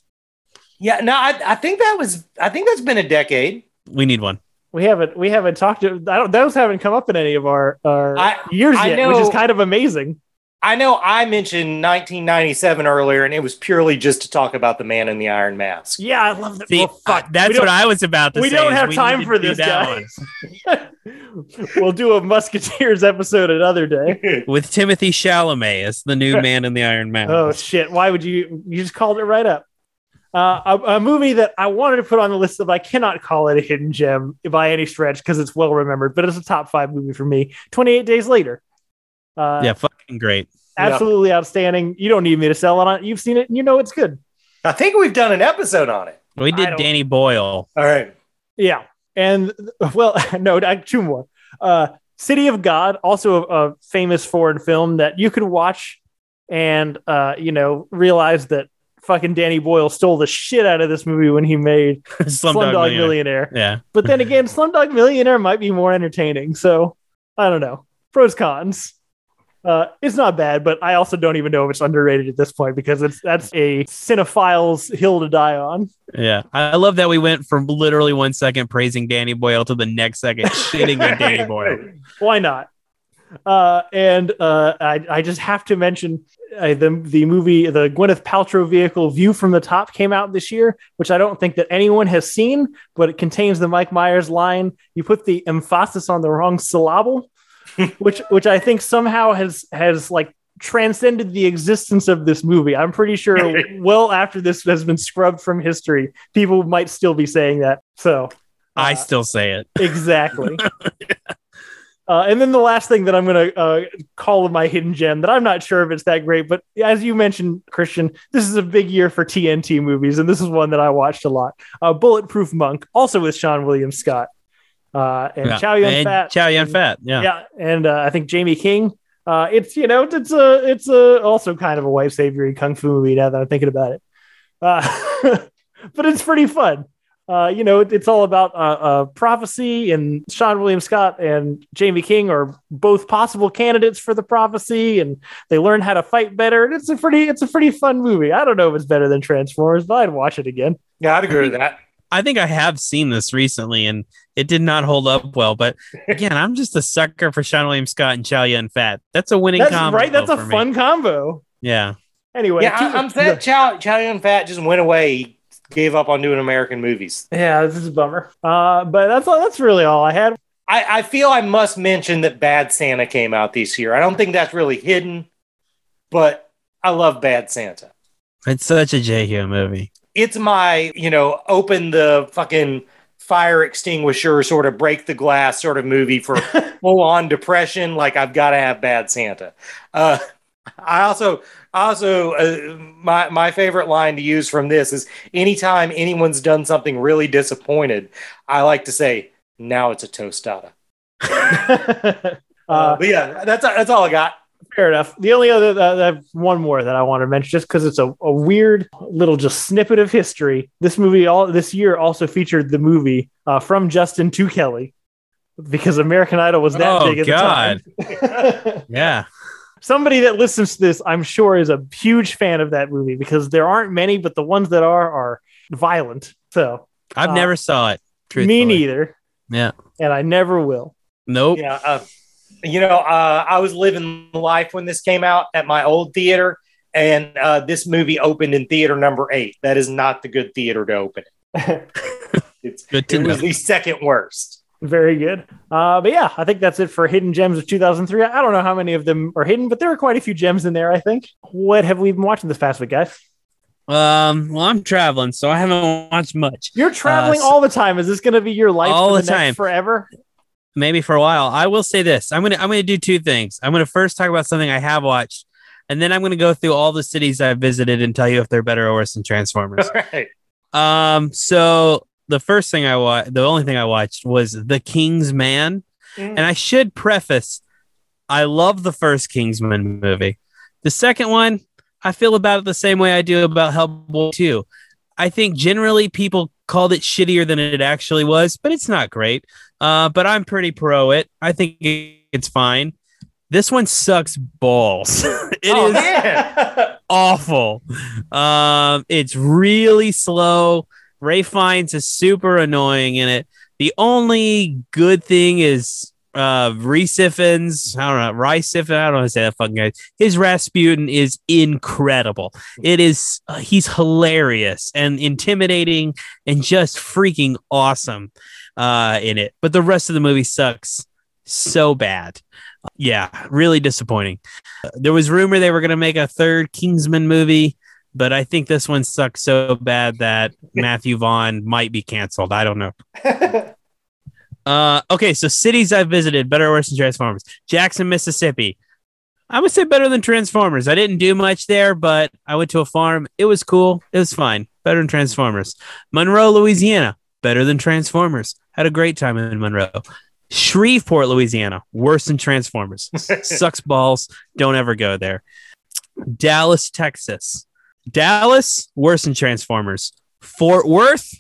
Yeah, no, I, I think that was. I think that's been a decade. We need one. We haven't we haven't talked to I don't those haven't come up in any of our, our I- years I yet, which is kind of amazing. I know I mentioned 1997 earlier, and it was purely just to talk about the Man in the Iron Mask. Yeah, I love that. See, well, fuck. that's what I was about to we say. don't is have time for this, guys. we'll do a Musketeers episode another day. with Timothy Chalamet as the new Man in the Iron mask. Oh shit! Why would you? You just called it right up. Uh, a, a movie that I wanted to put on the list of I cannot call it a hidden gem by any stretch because it's well remembered, but it's a top five movie for me. Twenty eight days later. Uh, yeah, fucking great. absolutely outstanding. You don't need me to sell it on. You've seen it, and you know it's good. I think we've done an episode on it. We did Danny Boyle. All right. Yeah, and well, no, two more. Uh, City of God, also a, a famous foreign film that you could watch and uh, you know realize that fucking Danny Boyle stole the shit out of this movie when he made Slumdog Slumdog Millionaire. Millionaire. Yeah. But then again, Slumdog Millionaire might be more entertaining. So I don't know. Pros cons. Uh, it's not bad, but I also don't even know if it's underrated at this point because it's that's a cinephile's hill to die on. Yeah. I love that we went from literally one second praising Danny Boyle to the next second shitting on Danny Boyle. Why not? Uh, and uh, I, I just have to mention uh, the the movie, the Gwyneth Paltrow vehicle "View from the Top" came out this year, which I don't think that anyone has seen, but it contains the Mike Myers line. You put the emphasis on the wrong syllable, which which I think somehow has has like transcended the existence of this movie. I'm pretty sure well after this has been scrubbed from history, people might still be saying that. So I uh, still say it. Exactly. Uh, and then the last thing that I'm going to uh, call my hidden gem that I'm not sure if it's that great, but as you mentioned, Christian, this is a big year for TNT movies, and this is one that I watched a lot. Uh, Bulletproof Monk, also with Seann William Scott uh, and Yeah. Chow Yun And Fat. Chow Yun Fat. Yeah. Yeah, and uh, I think Jaime King. Uh, it's you know it's a it's a also kind of a wife savory kung fu movie now that I'm thinking about it, uh, but it's pretty fun. Uh, you know, it- it's all about uh, uh, prophecy, and Seann William Scott and Jaime King are both possible candidates for the prophecy, and they learn how to fight better. And it's a pretty it's a pretty fun movie. I don't know if it's better than Transformers, but I'd watch it again. Yeah, I'd agree with that. I think I have seen this recently and it did not hold up well. But again, I'm just a sucker for Seann William Scott and Chow Yun Fat. That's a winning That's combo. right. That's a for me. fun combo. Yeah. Anyway, Yeah, two- I, I'm sad Chow, Chow Yun Fat just went away. He gave up on doing American movies. Yeah, this is a bummer. Uh, but that's all. That's really all I had. I, I feel I must mention that Bad Santa came out this year. I don't think that's really hidden, but I love Bad Santa. It's such a J Hugh movie. It's my, you know, open the fucking fire extinguisher, sort of break the glass sort of movie for full on depression. Like I've got to have Bad Santa. Uh, I also, also, uh, my my favorite line to use from this is anytime anyone's done something really disappointed, I like to say, "Now it's a tostada." uh, but yeah, that's that's all I got. Fair enough. The only other, uh, I have one more that I want to mention, just because it's a, a weird little just snippet of history. This movie, all this year, also featured the movie uh, from Justin to Kelly, because American Idol was that Oh, big at God. the time. Yeah. Somebody that listens to this, I'm sure, is a huge fan of that movie because there aren't many, but the ones that are are violent. So I've Uh, never saw it. me neither, Yeah. and I never will. Nope. Yeah, uh, you know, uh, I was living life when this came out at my old theater, and uh, this movie opened in theater number eight. That is not the good theater to open it. It's, Good to it was the second worst. Very good. Uh, but yeah, I think that's it for hidden gems of 2003. I don't know how many of them are hidden, but there are quite a few gems in there. I think. What have we been watching this past week, guys? Um, well, I'm traveling, so I haven't watched much. You're traveling so- all the time. Is this going to be your life All for the the, next time. forever? Maybe for a while. I will say this. I'm gonna I'm gonna do two things. I'm gonna first talk about something I have watched, and then I'm gonna go through all the cities I've visited and tell you if they're better or worse than Transformers. Right. um, so the first thing I watched, the only thing I watched was The King's Man. Mm. And I should preface, I love the first Kingsman movie. The second one, I feel about it the same way I do about Hellboy 2. I think generally people called it shittier than it actually was, but it's not great. Uh, but I'm pretty pro it. I think it's fine. This one sucks balls. It oh, is man. awful. Um, it's really slow. Ralph Fiennes is super annoying in it. The only good thing is uh Rhys Ifans, I don't know, Rice I don't know how to say that fucking guy. His Rasputin is incredible. It is uh, he's hilarious and intimidating and just freaking awesome uh in it. But the rest of the movie sucks so bad. Yeah, really disappointing. There was rumor they were going to make a third Kingsman movie, but I think this one sucks so bad that Matthew Vaughn might be canceled. I don't know. Uh, okay, so cities I've visited, better or worse than Transformers. Jackson, Mississippi. I would say better than Transformers. I didn't do much there, but I went to a farm. It was cool. It was fine. Better than Transformers. Monroe, Louisiana. Better than Transformers. Had a great time in Monroe. Shreveport, Louisiana. Worse than Transformers. Sucks balls. Don't ever go there. Dallas, Texas. Dallas, worse than Transformers. Fort Worth,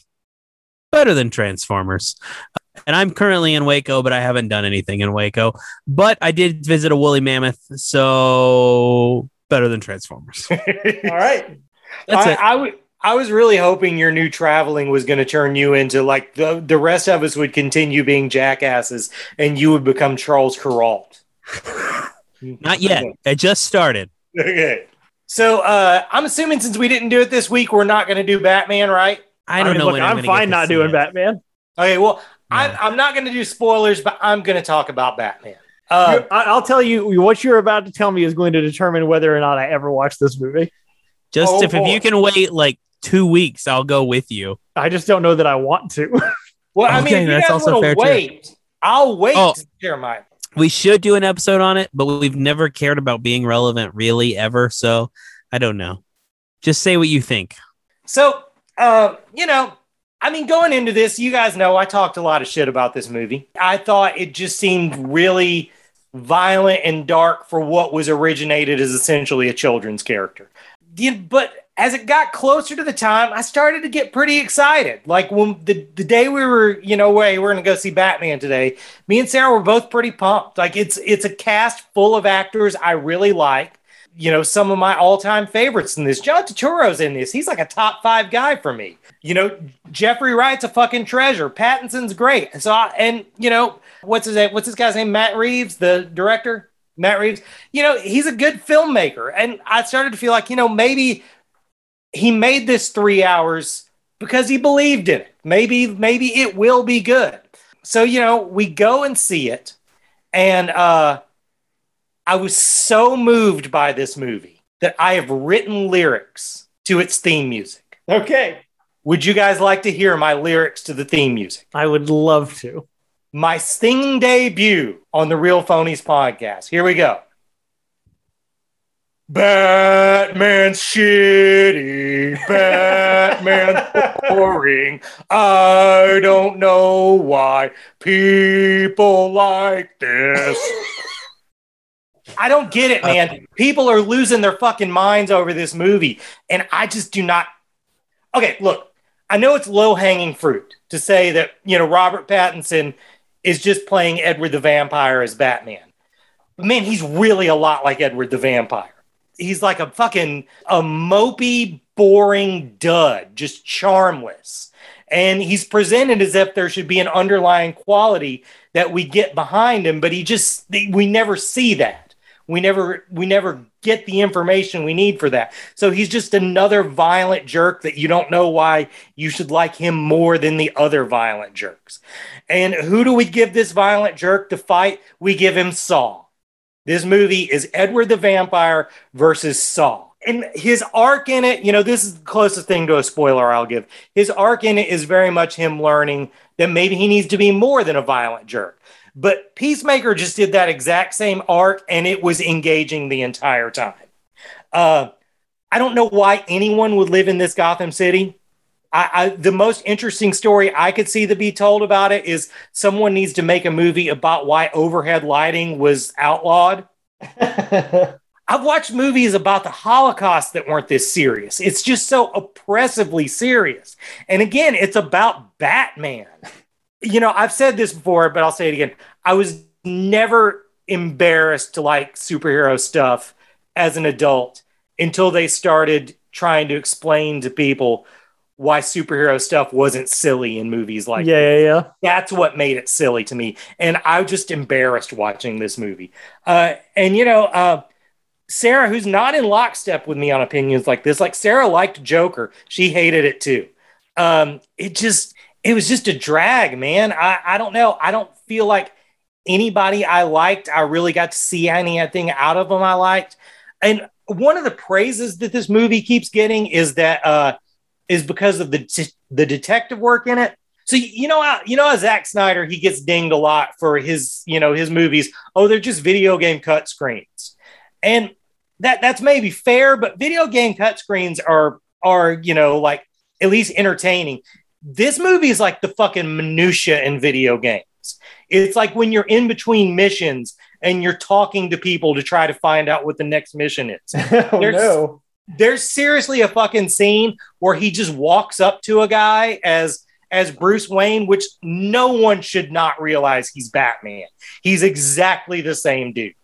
better than Transformers. Uh, and I'm currently in Waco, but I haven't done anything in Waco. But I did visit a woolly mammoth, so better than Transformers. All right. That's I, it. I would. I was really hoping your new traveling was going to turn you into like the the rest of us would continue being jackasses, and you would become Charles Kuralt. Not yet. It just started. Okay. So uh, I'm assuming since we didn't do it this week, we're not going to do Batman, right? I don't mean, know look, when I'm, gonna fine get to not see doing it. Batman. Okay. Well, I'm, I'm not going to do spoilers, but I'm going to talk about Batman. Uh, I- I'll tell you what you're about to tell me is going to determine whether or not I ever watch this movie. Just Oh, if, if you can wait like two weeks, I'll go with you. I just don't know that I want to. well, I mean, Okay, if you that's guys also want fair, to too. wait, I'll wait. Oh. to share mine. We should do an episode on it, but we've never cared about being relevant really ever. So I don't know. Just say what you think. So, uh, you know, I mean, going into this, you guys know I talked a lot of shit about this movie. I thought it just seemed really violent and dark for what was originated as essentially a children's character. But as it got closer to the time, I started to get pretty excited. Like when the, the day we were, you know, way we're gonna go see Batman today, me and Sarah were both pretty pumped. Like it's it's a cast full of actors I really like you know, some of my all-time favorites in this. John Turturro's in this. He's like a top five guy for me. You know, Jeffrey Wright's a fucking treasure. Pattinson's great. So, I, and you know, what's his name? What's this guy's name? Matt Reeves, the director. Matt Reeves. You know, he's a good filmmaker, and I started to feel like, you know, maybe he made this three hours because he believed in it. Maybe, maybe it will be good. So, you know, we go and see it, and uh I was so moved by this movie that I have written lyrics to its theme music. okay. Would you guys like to hear my lyrics to the theme music? I would love to. My singing debut on the Real Phonies podcast. Here we go. Batman's shitty. Batman boring. I don't know why people like this. I don't get it, man. People are losing their fucking minds over this movie, and I just do not. Okay, look, I know it's low hanging fruit to say that you know Robert Pattinson is just playing Edward the Vampire as Batman. But man, he's really a lot like Edward the Vampire. He's like a fucking a mopey, boring dud, just charmless. And he's presented as if there should be an underlying quality that we get behind him, but he just we never see that. We never we never get the information we need for that. So he's just another violent jerk that you don't know why you should like him more than the other violent jerks. And who do we give this violent jerk to fight? We give him Saw. This movie is Edward the Vampire versus Saw. And his arc in it, you know, this is the closest thing to a spoiler I'll give. His arc in it is very much him learning that maybe he needs to be more than a violent jerk. But Peacemaker just did that exact same arc and it was engaging the entire time. Uh, I don't know why anyone would live in this Gotham City. I, I, the most interesting story I could see to be told about it is someone needs to make a movie about why overhead lighting was outlawed. I've watched movies about the Holocaust that weren't this serious. It's just so oppressively serious. And again, it's about Batman. You know, I've said this before, but I'll say it again. I was never embarrassed to like superhero stuff as an adult until they started trying to explain to people why superhero stuff wasn't silly in movies like yeah, this. yeah, yeah. That's what made it silly to me. And I was just embarrassed watching this movie. Uh, and, you know, uh, Sarah, who's not in lockstep with me on opinions like this, like Sarah liked Joker. She hated it too. Um, it just, it was just a drag, man. I, I don't know. I don't feel like anybody I liked, I really got to see anything out of them I liked. And one of the praises that this movie keeps getting is that, uh, is because of the the detective work in it. So you know how you know how Zack Snyder he gets dinged a lot for his you know his movies. Oh, they're just video game cut screens, and that that's maybe fair, but video game cut screens are are you know like at least entertaining. This movie is like the fucking minutia in video games. It's like when you're in between missions and you're talking to people to try to find out what the next mission is. oh There's- no. There's seriously a fucking scene where he just walks up to a guy as as Bruce Wayne, which no one should not realize he's Batman. He's exactly the same dude.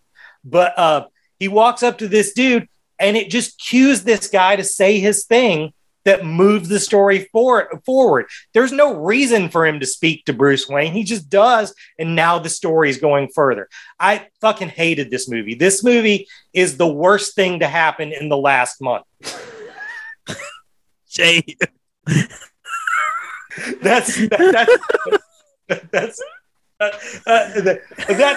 But uh he walks up to this dude and it just cues this guy to say his thing that moves the story for, forward. There's no reason for him to speak to Bruce Wayne. He just does. And now the story is going further. I fucking hated this movie. This movie is the worst thing to happen in the last month. Jay, That's that, that's that's uh, uh, that,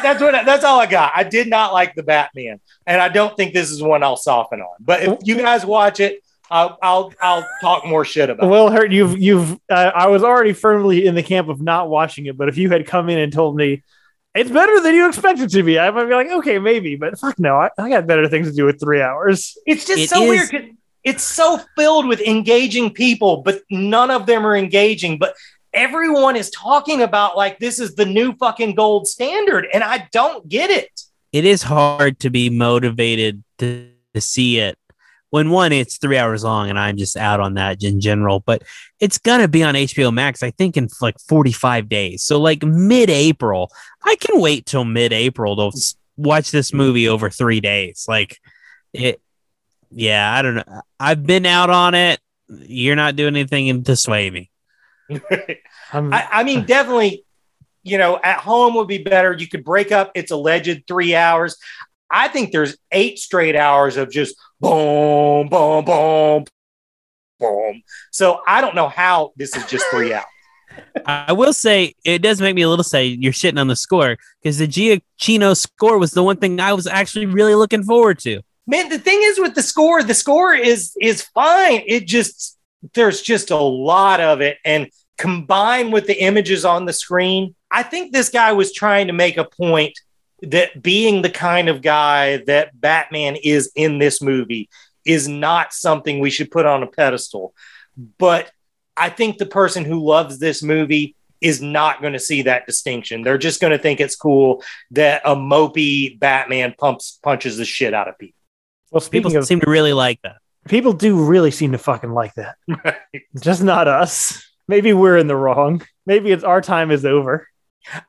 that's what that's all I got. I did not like the Batman, and I don't think this is one I'll soften on. But if you guys watch it, I'll I'll, I'll talk more shit about. it. Well, Hurt, you've you've. Uh, I was already firmly in the camp of not watching it, but if you had come in and told me it's better than you expected to be, I might be like, okay, maybe, but fuck no, I, I got better things to do with three hours. It's just It so is- weird. 'cause It's so filled with engaging people, but none of them are engaging. But everyone is talking about like this is the new fucking gold standard, and I don't get it. it is hard to be motivated to, to see it when one it's three hours long and i'm just out on that in general but it's gonna be on hbo max i think in like 45 days. So like mid-april i can wait till mid-april to watch this movie over three days. Like it yeah i don't know. I've been out on it. You're not doing anything to sway me. I, I mean, definitely, you know, at home would be better. You could break up. Its alleged three hours. I think there's eight straight hours of just boom, boom, boom, boom. So I don't know how this is just three hours. I will say it does make me a little say you're shitting on the score because the Giacchino score was the one thing I was actually really looking forward to. Man, the thing is with the score, the score is is fine. It just there's just a lot of it, and combined with the images on the screen, I think this guy was trying to make a point that being the kind of guy that Batman is in this movie is not something we should put on a pedestal. But I think the person who loves this movie is not going to see that distinction. They're just going to think it's cool that a mopey Batman pumps punches the shit out of people. well, People of seem to really like that. people, do really seem to fucking like that. Just not us. Maybe we're in the wrong. Maybe it's our time is over.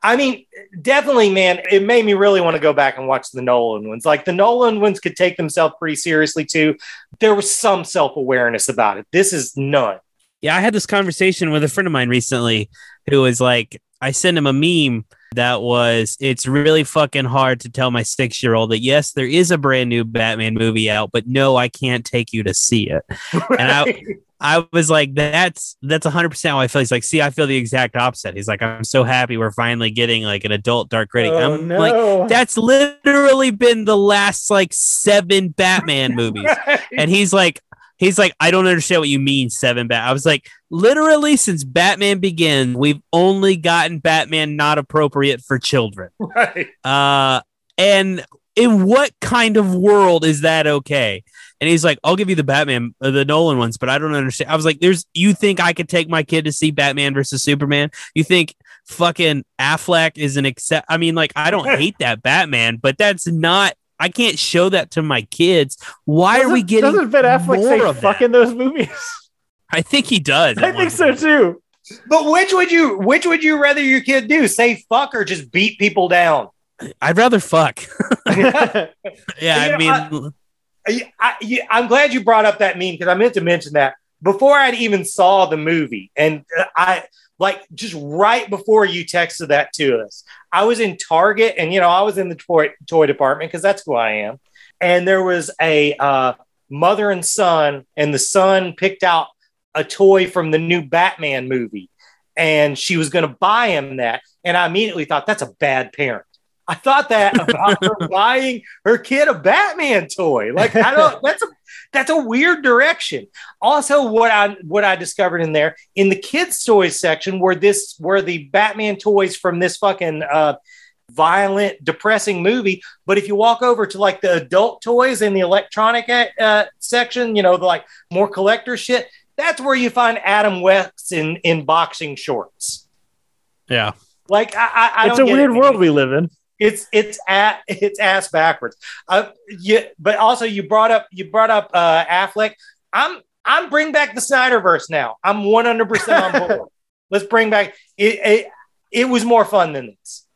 I mean, definitely, man, it made me really want to go back and watch the Nolan ones. Like the Nolan ones could take themselves pretty seriously too. There was some self awareness about it. This is none. Yeah, I had this conversation with a friend of mine recently who was like, I sent him a meme that was, it's really fucking hard to tell my six year old that yes, there is a brand new Batman movie out, but no, I can't take you to see it. And I- I was like, that's that's 100% how I feel. He's like, see, I feel the exact opposite. He's like, I'm so happy we're finally getting like an adult dark critic. Oh, I'm like, that's literally been the last like seven Batman movies. And he's like, he's like, I don't understand what you mean, seven bat. I was like, literally, since Batman began, we've only gotten Batman not appropriate for children. right. Uh, and in what kind of world is that okay? And he's like, I'll give you the Batman, uh, the Nolan ones, but I don't understand. I was like, there's, you think I could take my kid to see Batman versus Superman? You think fucking Affleck is an accept? I mean, like, I don't hate that Batman, but that's not, I can't show that to my kids. Why are we Doesn't- getting Doesn't Ben Affleck more say fuck that? in those movies? I think he does. I think so too. But which would you which would you rather your kid do? Say fuck or just beat people down? I'd rather fuck. yeah, I mean, I, I'm glad you brought up that meme because I meant to mention that before I'd even saw the movie, and uh, I like just right before you texted that to us, I was in Target, and you know I was in the toy toy department because that's who I am, and there was a uh, mother and son, and the son picked out a toy from the new Batman movie, and she was going to buy him that, and I immediately thought that's a bad parent. I thought that about her buying her kid a Batman toy. Like I don't that's a that's a weird direction. Also, what I what I discovered in there in the kids' toys section were this were the Batman toys from this fucking uh violent, depressing movie. But if you walk over to like the adult toys in the electronic uh, section, you know, the like more collector shit, that's where you find Adam West in in boxing shorts. yeah. Like I, I, I it's a weird it. world we live in. It's it's at it's ass backwards. Uh, yeah, but also you brought up you brought up uh, Affleck. I'm I'm bring back the Snyderverse now. I'm 100 percent on board. Let's bring back it, it. It was more fun than this.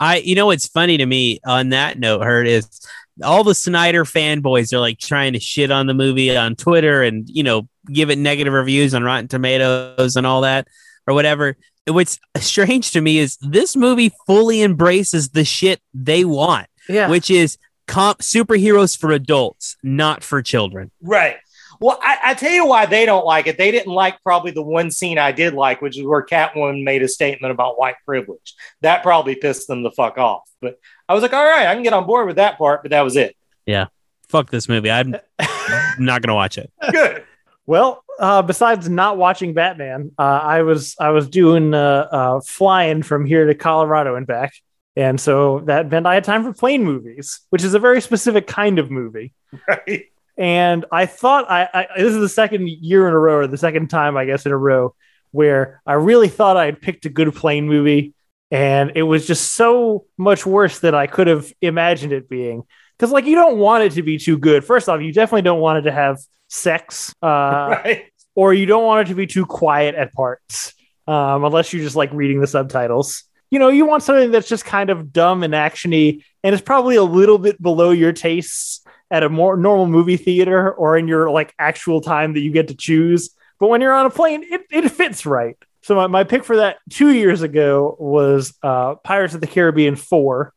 I, you know, what's funny to me on that note, Hurt is all the Snyder fanboys are like trying to shit on the movie on Twitter and you know give it negative reviews on Rotten Tomatoes and all that or whatever. What's strange to me is this movie fully embraces the shit they want, Yeah. which is comp superheroes for adults, not for children. Right. Well, I, I tell you why they don't like it. They didn't like probably the one scene I did like, which is where Catwoman made a statement about white privilege. That probably pissed them the fuck off. But I was like, all right, I can get on board with that part. But that was it. Yeah. Fuck this movie. I'm not gonna watch it. Good. Well, uh, besides not watching Batman, uh, I was I was doing uh, uh, flying from here to Colorado and back, and so that meant I had time for plane movies, which is a very specific kind of movie. Right. And I thought I, I this is the second year in a row, or the second time I guess in a row, where I really thought I had picked a good plane movie, and it was just so much worse than I could have imagined it being. Because like you don't want it to be too good. First off, you definitely don't want it to have sex. Uh, right. or you don't want it to be too quiet at parts, um, unless you're just like reading the subtitles. You know, you want something that's just kind of dumb and actiony, and it's probably a little bit below your tastes at a more normal movie theater or in your like actual time that you get to choose. But when you're on a plane, it, it fits right. So my, my pick for that two years ago was uh, Pirates of the Caribbean four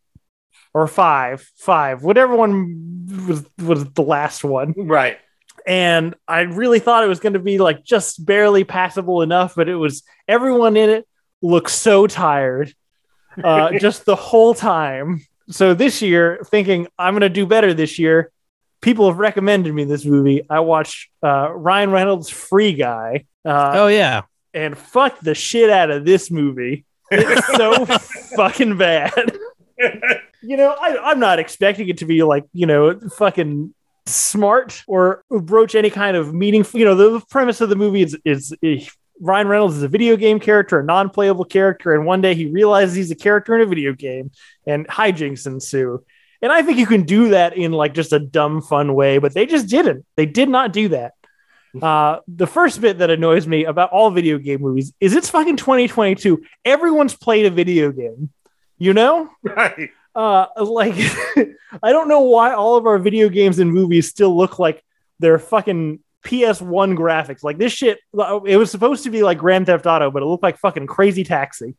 or five, five, whatever one was was the last one Right. and I really thought it was going to be like just barely passable enough, but it was everyone in it looked so tired uh, just the whole time. So this year, thinking I'm going to do better this year, people have recommended me this movie. I watched uh, Ryan Reynolds' Free Guy, uh, Oh yeah. and fuck the shit out of this movie. It's so fucking bad. you know, I, I'm not expecting it to be like, you know, fucking smart or broach any kind of meaningful, you know, the premise of the movie is, is, is Ryan Reynolds is a video game character, a non playable character, and one day he realizes he's a character in a video game and hijinks ensue. And I think you can do that in like just a dumb, fun way, but they just didn't. They did not do that. Uh, the first bit that annoys me about all video game movies is it's fucking 2022. Everyone's played a video game, you know? Right. Uh like i don't know why all of our video games and movies still look like they're fucking ps1 graphics. Like this shit it was supposed to be like grand theft auto but it looked like fucking crazy taxi.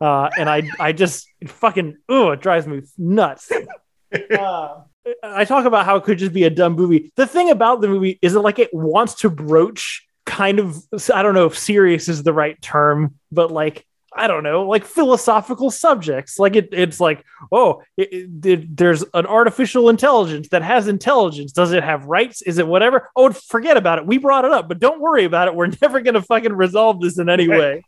Uh and i i just it fucking oh it drives me nuts. Uh, i talk about how it could just be a dumb movie. The thing about the movie is that like it wants to broach kind of i don't know if serious is the right term but like I don't know, like philosophical subjects. Like it, it's like, oh, it, it- there's an artificial intelligence that has intelligence. Does it have rights? Is it whatever? Oh, forget about it. We brought it up, but don't worry about it. We're never going to fucking resolve this in any way.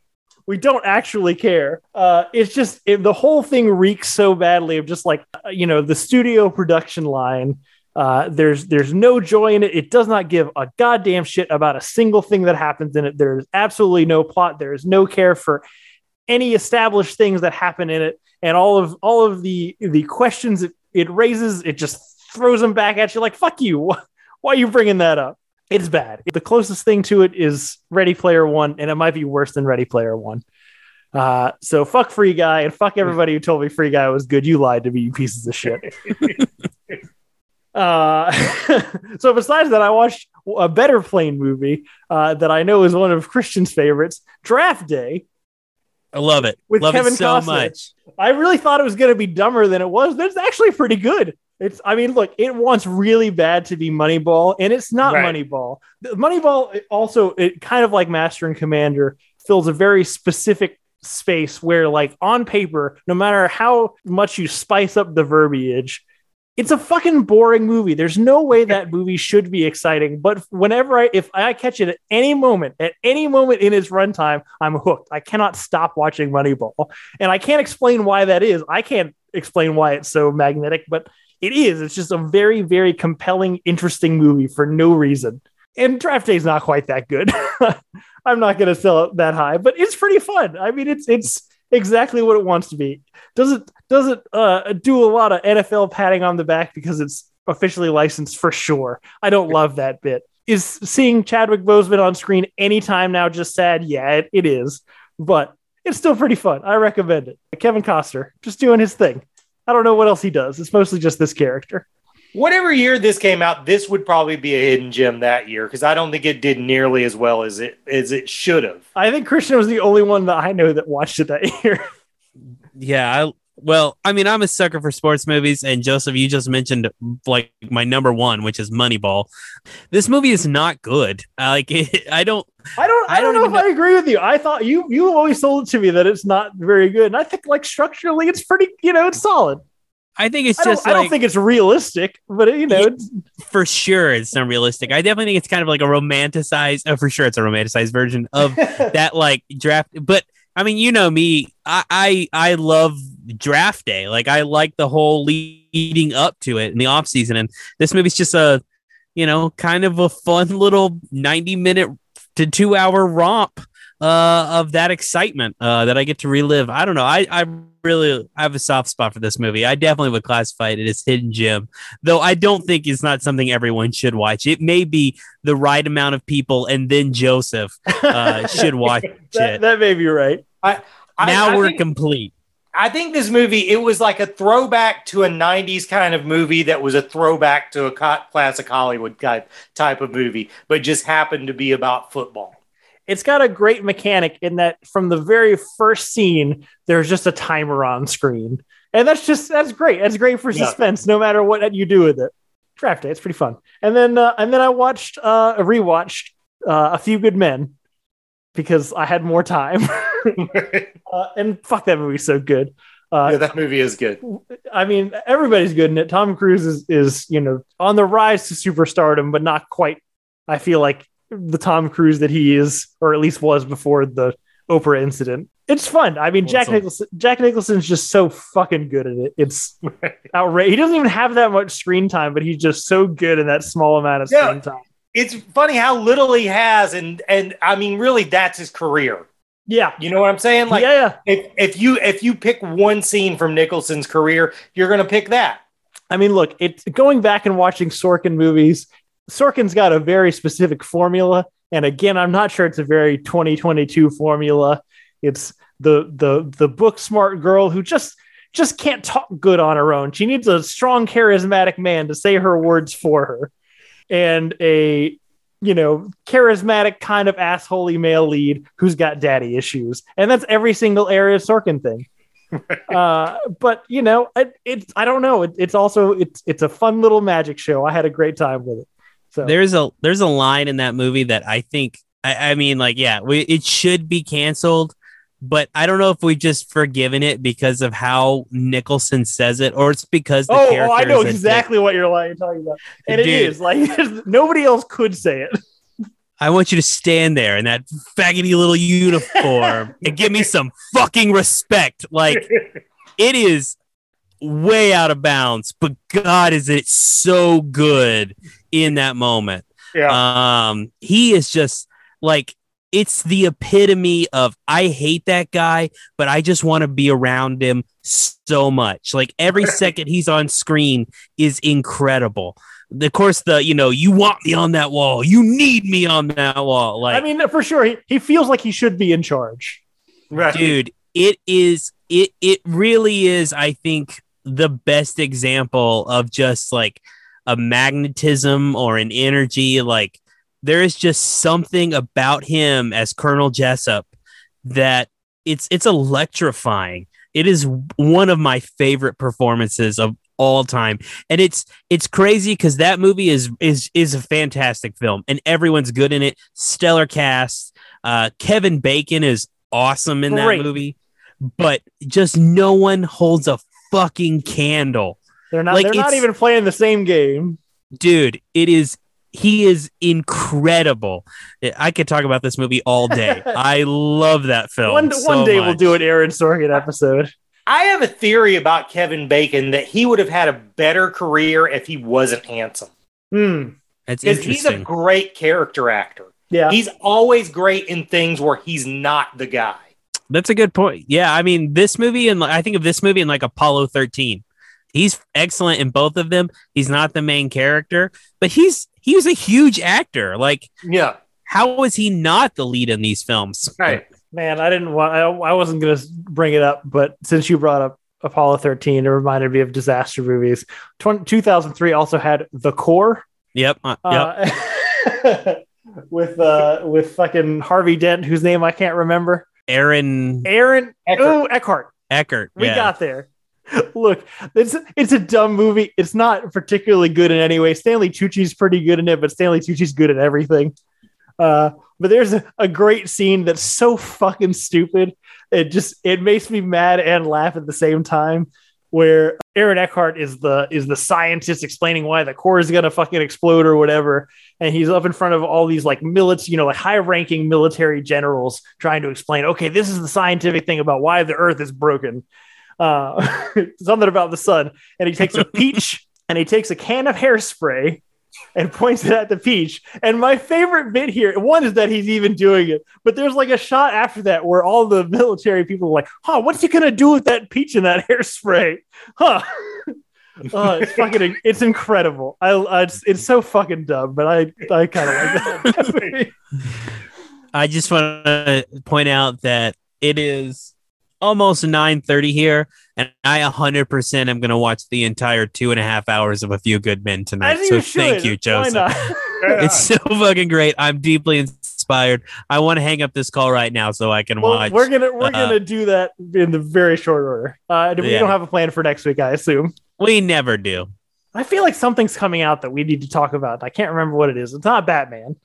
We don't actually care. Uh, it's just it, the whole thing reeks so badly of just like uh, you know the studio production line. Uh, there's there's no joy in it. It does not give a goddamn shit about a single thing that happens in it. There's absolutely no plot. There is no care for any established things that happen in it and all of all of the the questions it, it raises it just throws them back at you like fuck you. Why are you bringing that up? It's bad. The closest thing to it is Ready Player One, and it might be worse than Ready Player One. Uh, so fuck Free Guy and fuck everybody who told me Free Guy was good. You lied to me, you pieces of shit. uh, so besides that, I watched a better plane movie uh, that I know is one of Christian's favorites, Draft Day. I love it. With love Kevin it so Costner. much. I really thought it was going to be dumber than it was, it's actually pretty good. It's, I mean, look, it wants really bad to be Moneyball, and it's not Right. Moneyball. Moneyball also, it kind of like Master and Commander, fills a very specific space where, like, on paper, no matter how much you spice up the verbiage, it's a fucking boring movie. There's no way that movie should be exciting. But whenever I, if I catch it at any moment, at any moment in its runtime, I'm hooked. I cannot stop watching Moneyball. And I can't explain why that is. I can't explain why it's so magnetic, but it is. It's just a very, very compelling, interesting movie for no reason. And Draft Day is not quite that good. I'm not going to sell it that high, but it's pretty fun. I mean, it's it's exactly what it wants to be. Does it does it uh, do a lot of NFL patting on the back because it's officially licensed for sure? I don't love that bit. Is seeing Chadwick Boseman on screen anytime now just sad? Yeah, it, it is, but it's still pretty fun. I recommend it. Kevin Costner just doing his thing. I don't know what else he does. It's mostly just this character. Whatever year this came out, this would probably be a hidden gem that year because I don't think it did nearly as well as it as it should have. I think Christian was the only one that I know that watched it that year. Yeah. I, well, I mean, I'm a sucker for sports movies, and Joseph, you just mentioned like my number one, which is Moneyball. This movie is not good. Like, I don't. I don't. I, I don't, don't know if even I agree with you. I thought you you always sold it to me that it's not very good, and I think like structurally it's pretty. You know, it's solid. I think it's I just I don't think it's realistic, but you know, for sure it's not realistic. I definitely think it's kind of like a romanticized. Oh, for sure, it's a romanticized version of that like draft. But I mean, you know me, I I, I love draft day. Like I like the whole leading up to it in the off season, and this movie's just a you know kind of a fun little ninety minute to two hour romp uh, of that excitement uh, that I get to relive. I don't know. I I really I have a soft spot for this movie. I definitely would classify it as hidden gem though I don't think it's not something everyone should watch. It may be the right amount of people, and then Joseph uh, should watch that, it. that may be right. I, now I we're think, complete. I think this movie it was like a throwback to a '90s kind of movie that was a throwback to a classic Hollywood type type of movie, but just happened to be about football. It's got a great mechanic in that from the very first scene, there's just a timer on screen, and that's just that's great. That's great for Yeah. suspense, no matter what you do with it. Draft day, it's pretty fun. And then uh, and then I watched uh, rewatched uh, a few good men because I had more time. uh, and fuck that movie's so good. Uh, yeah, that movie is good. I mean, everybody's good in it. Tom Cruise is, is, you know, on the rise to superstardom, but not quite. I feel like the Tom Cruise that he is, or at least was before the Oprah incident. It's fun. I mean, Jack. Nicholson. Jack Nicholson's just so fucking good at it. It's outrageous. He doesn't even have that much screen time, but he's just so good in that small amount of Yeah. screen time. It's funny how little he has, and and I mean, really, that's his career. Yeah, You know what I'm saying? Like, yeah, yeah. if if you if you pick one scene from Nicholson's career, you're gonna pick that. I mean, look, it's going back and watching Sorkin movies. Sorkin's got a very specific formula, and again, I'm not sure it's a very 2022 formula. It's the the the book smart girl who just just can't talk good on her own. She needs a strong, charismatic man to say her words for her, and a you know charismatic kind of assholey male lead who's got daddy issues, and that's every single area of Sorkin thing uh, but you know, it, it's I don't know. It, it's also it's it's a fun little magic show. I had a great time with it. So There's a there's a line in that movie that I think I, I mean like yeah we, it should be canceled, but I don't know if we've just forgiven it because of how Nicholson says it, or it's because the oh, oh, I know exactly what you're like talking about, and it Dude. is like nobody else could say it. I want you to stand there in that faggoty little uniform and give me some fucking respect. Like it is way out of bounds, but God is it so good in that moment. Yeah. Um, he is just like it's the epitome of I hate that guy, but I just want to be around him so much. Like every second he's on screen is incredible. Of course, the you know you want me on that wall, you need me on that wall. Like I mean, for sure, he, he feels like he should be in charge. Right. dude it is it it really is i think the best example of just like a magnetism or an energy like there is just something about him as colonel jessep that it's it's electrifying it is one of my favorite performances of all time and it's it's crazy because that movie is is is a fantastic film and everyone's good in it stellar cast uh kevin bacon is awesome in Great. that movie, but just no one holds a fucking candle. They're not. Like, they're not even playing the same game. Dude, it is he is incredible. I could talk about this movie all day. I love that film. one so one day we'll do an Aaron Sorkin episode. I have a theory about Kevin Bacon that he would have had a better career if he wasn't handsome. Hmm. That's Because he's a great character actor. Yeah. He's always great in things where he's not the guy. That's a good point. Yeah, I mean, this movie and I think of this movie in like Apollo 13. He's excellent in both of them. He's not the main character, but he's he was a huge actor. Like, Yeah. how was he not the lead in these films? Right. Man, I didn't want. I, I wasn't gonna bring it up, but since you brought up Apollo 13, it reminded me of disaster movies. 20, 2003 also had The Core. Yep. Uh, yep. Uh, with uh with fucking Harvey Dent, whose name I can't remember. Aaron Aaron Eckhart. Oh Eckhart. Eckert. We yeah. got there. Look, it's it's a dumb movie. It's not particularly good in any way. Stanley Tucci's pretty good in it, but Stanley Tucci's good at everything. Uh, but there's a, a great scene that's so fucking stupid. It just it makes me mad and laugh at the same time. Where Aaron Eckhart is the is the scientist explaining why the core is gonna fucking explode or whatever, and he's up in front of all these like military, you know, like high ranking military generals trying to explain, okay, this is the scientific thing about why the Earth is broken uh, something about the sun. And he takes a peach and he takes a can of hairspray and points it at the peach. And my favorite bit here, one is that he's even doing it, but there's like a shot after that where all the military people are like, huh, what's he gonna do with that peach and that hairspray? Huh. Oh, it's fucking, it's incredible. I, I it's, it's so fucking dumb, but I, I kind of like that. I just want to point out that it is almost 9.30 here, and I 100% am going to watch the entire two and a half hours of A Few Good Men tonight. As So you thank you, Joseph. It's so fucking great. I'm deeply inspired. I want to hang up this call right now so I can Well, watch. we're gonna we're uh, gonna do that in the very short order. Uh, we Yeah. don't have a plan for next week, I assume. we never do. I feel like something's coming out that we need to talk about. I can't remember what it is. It's not Batman.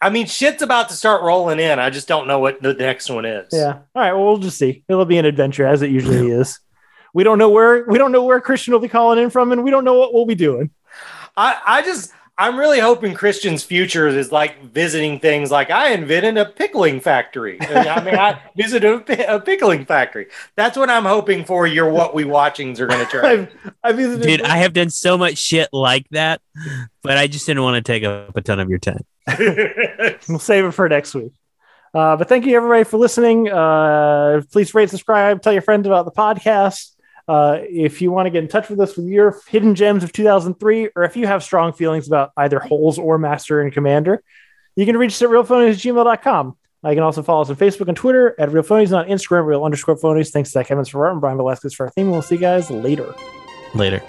I mean, shit's about to start rolling in. I just don't know what the next one is. Yeah. All right. Well, we'll just see. It'll be an adventure as it usually is. We don't know where we don't know where Christian will be calling in from, and we don't know what we'll be doing. I, I just, I'm really hoping Christian's future is like visiting things like I invented a pickling factory. I mean, I visited a, a pickling factory. That's what I'm hoping for. Your what we watchings are going to turn. I've, I've Dude, I have done so much shit like that, but I just didn't want to take up a ton of your time. We'll save it for next week. Uh, but thank you everybody for listening. Uh, please rate, subscribe, tell your friends about the podcast. Uh, if you want to get in touch with us with your hidden gems of 2003, or if you have strong feelings about either Holes or Master and Commander, you can reach us at realphonies@gmail.com. Uh, you can also follow us on Facebook and Twitter at Real Phonies, and on Instagram, Real underscore Phonies. Thanks to Zach for art and Brian Velasquez for our theme. We'll see you guys later. Later.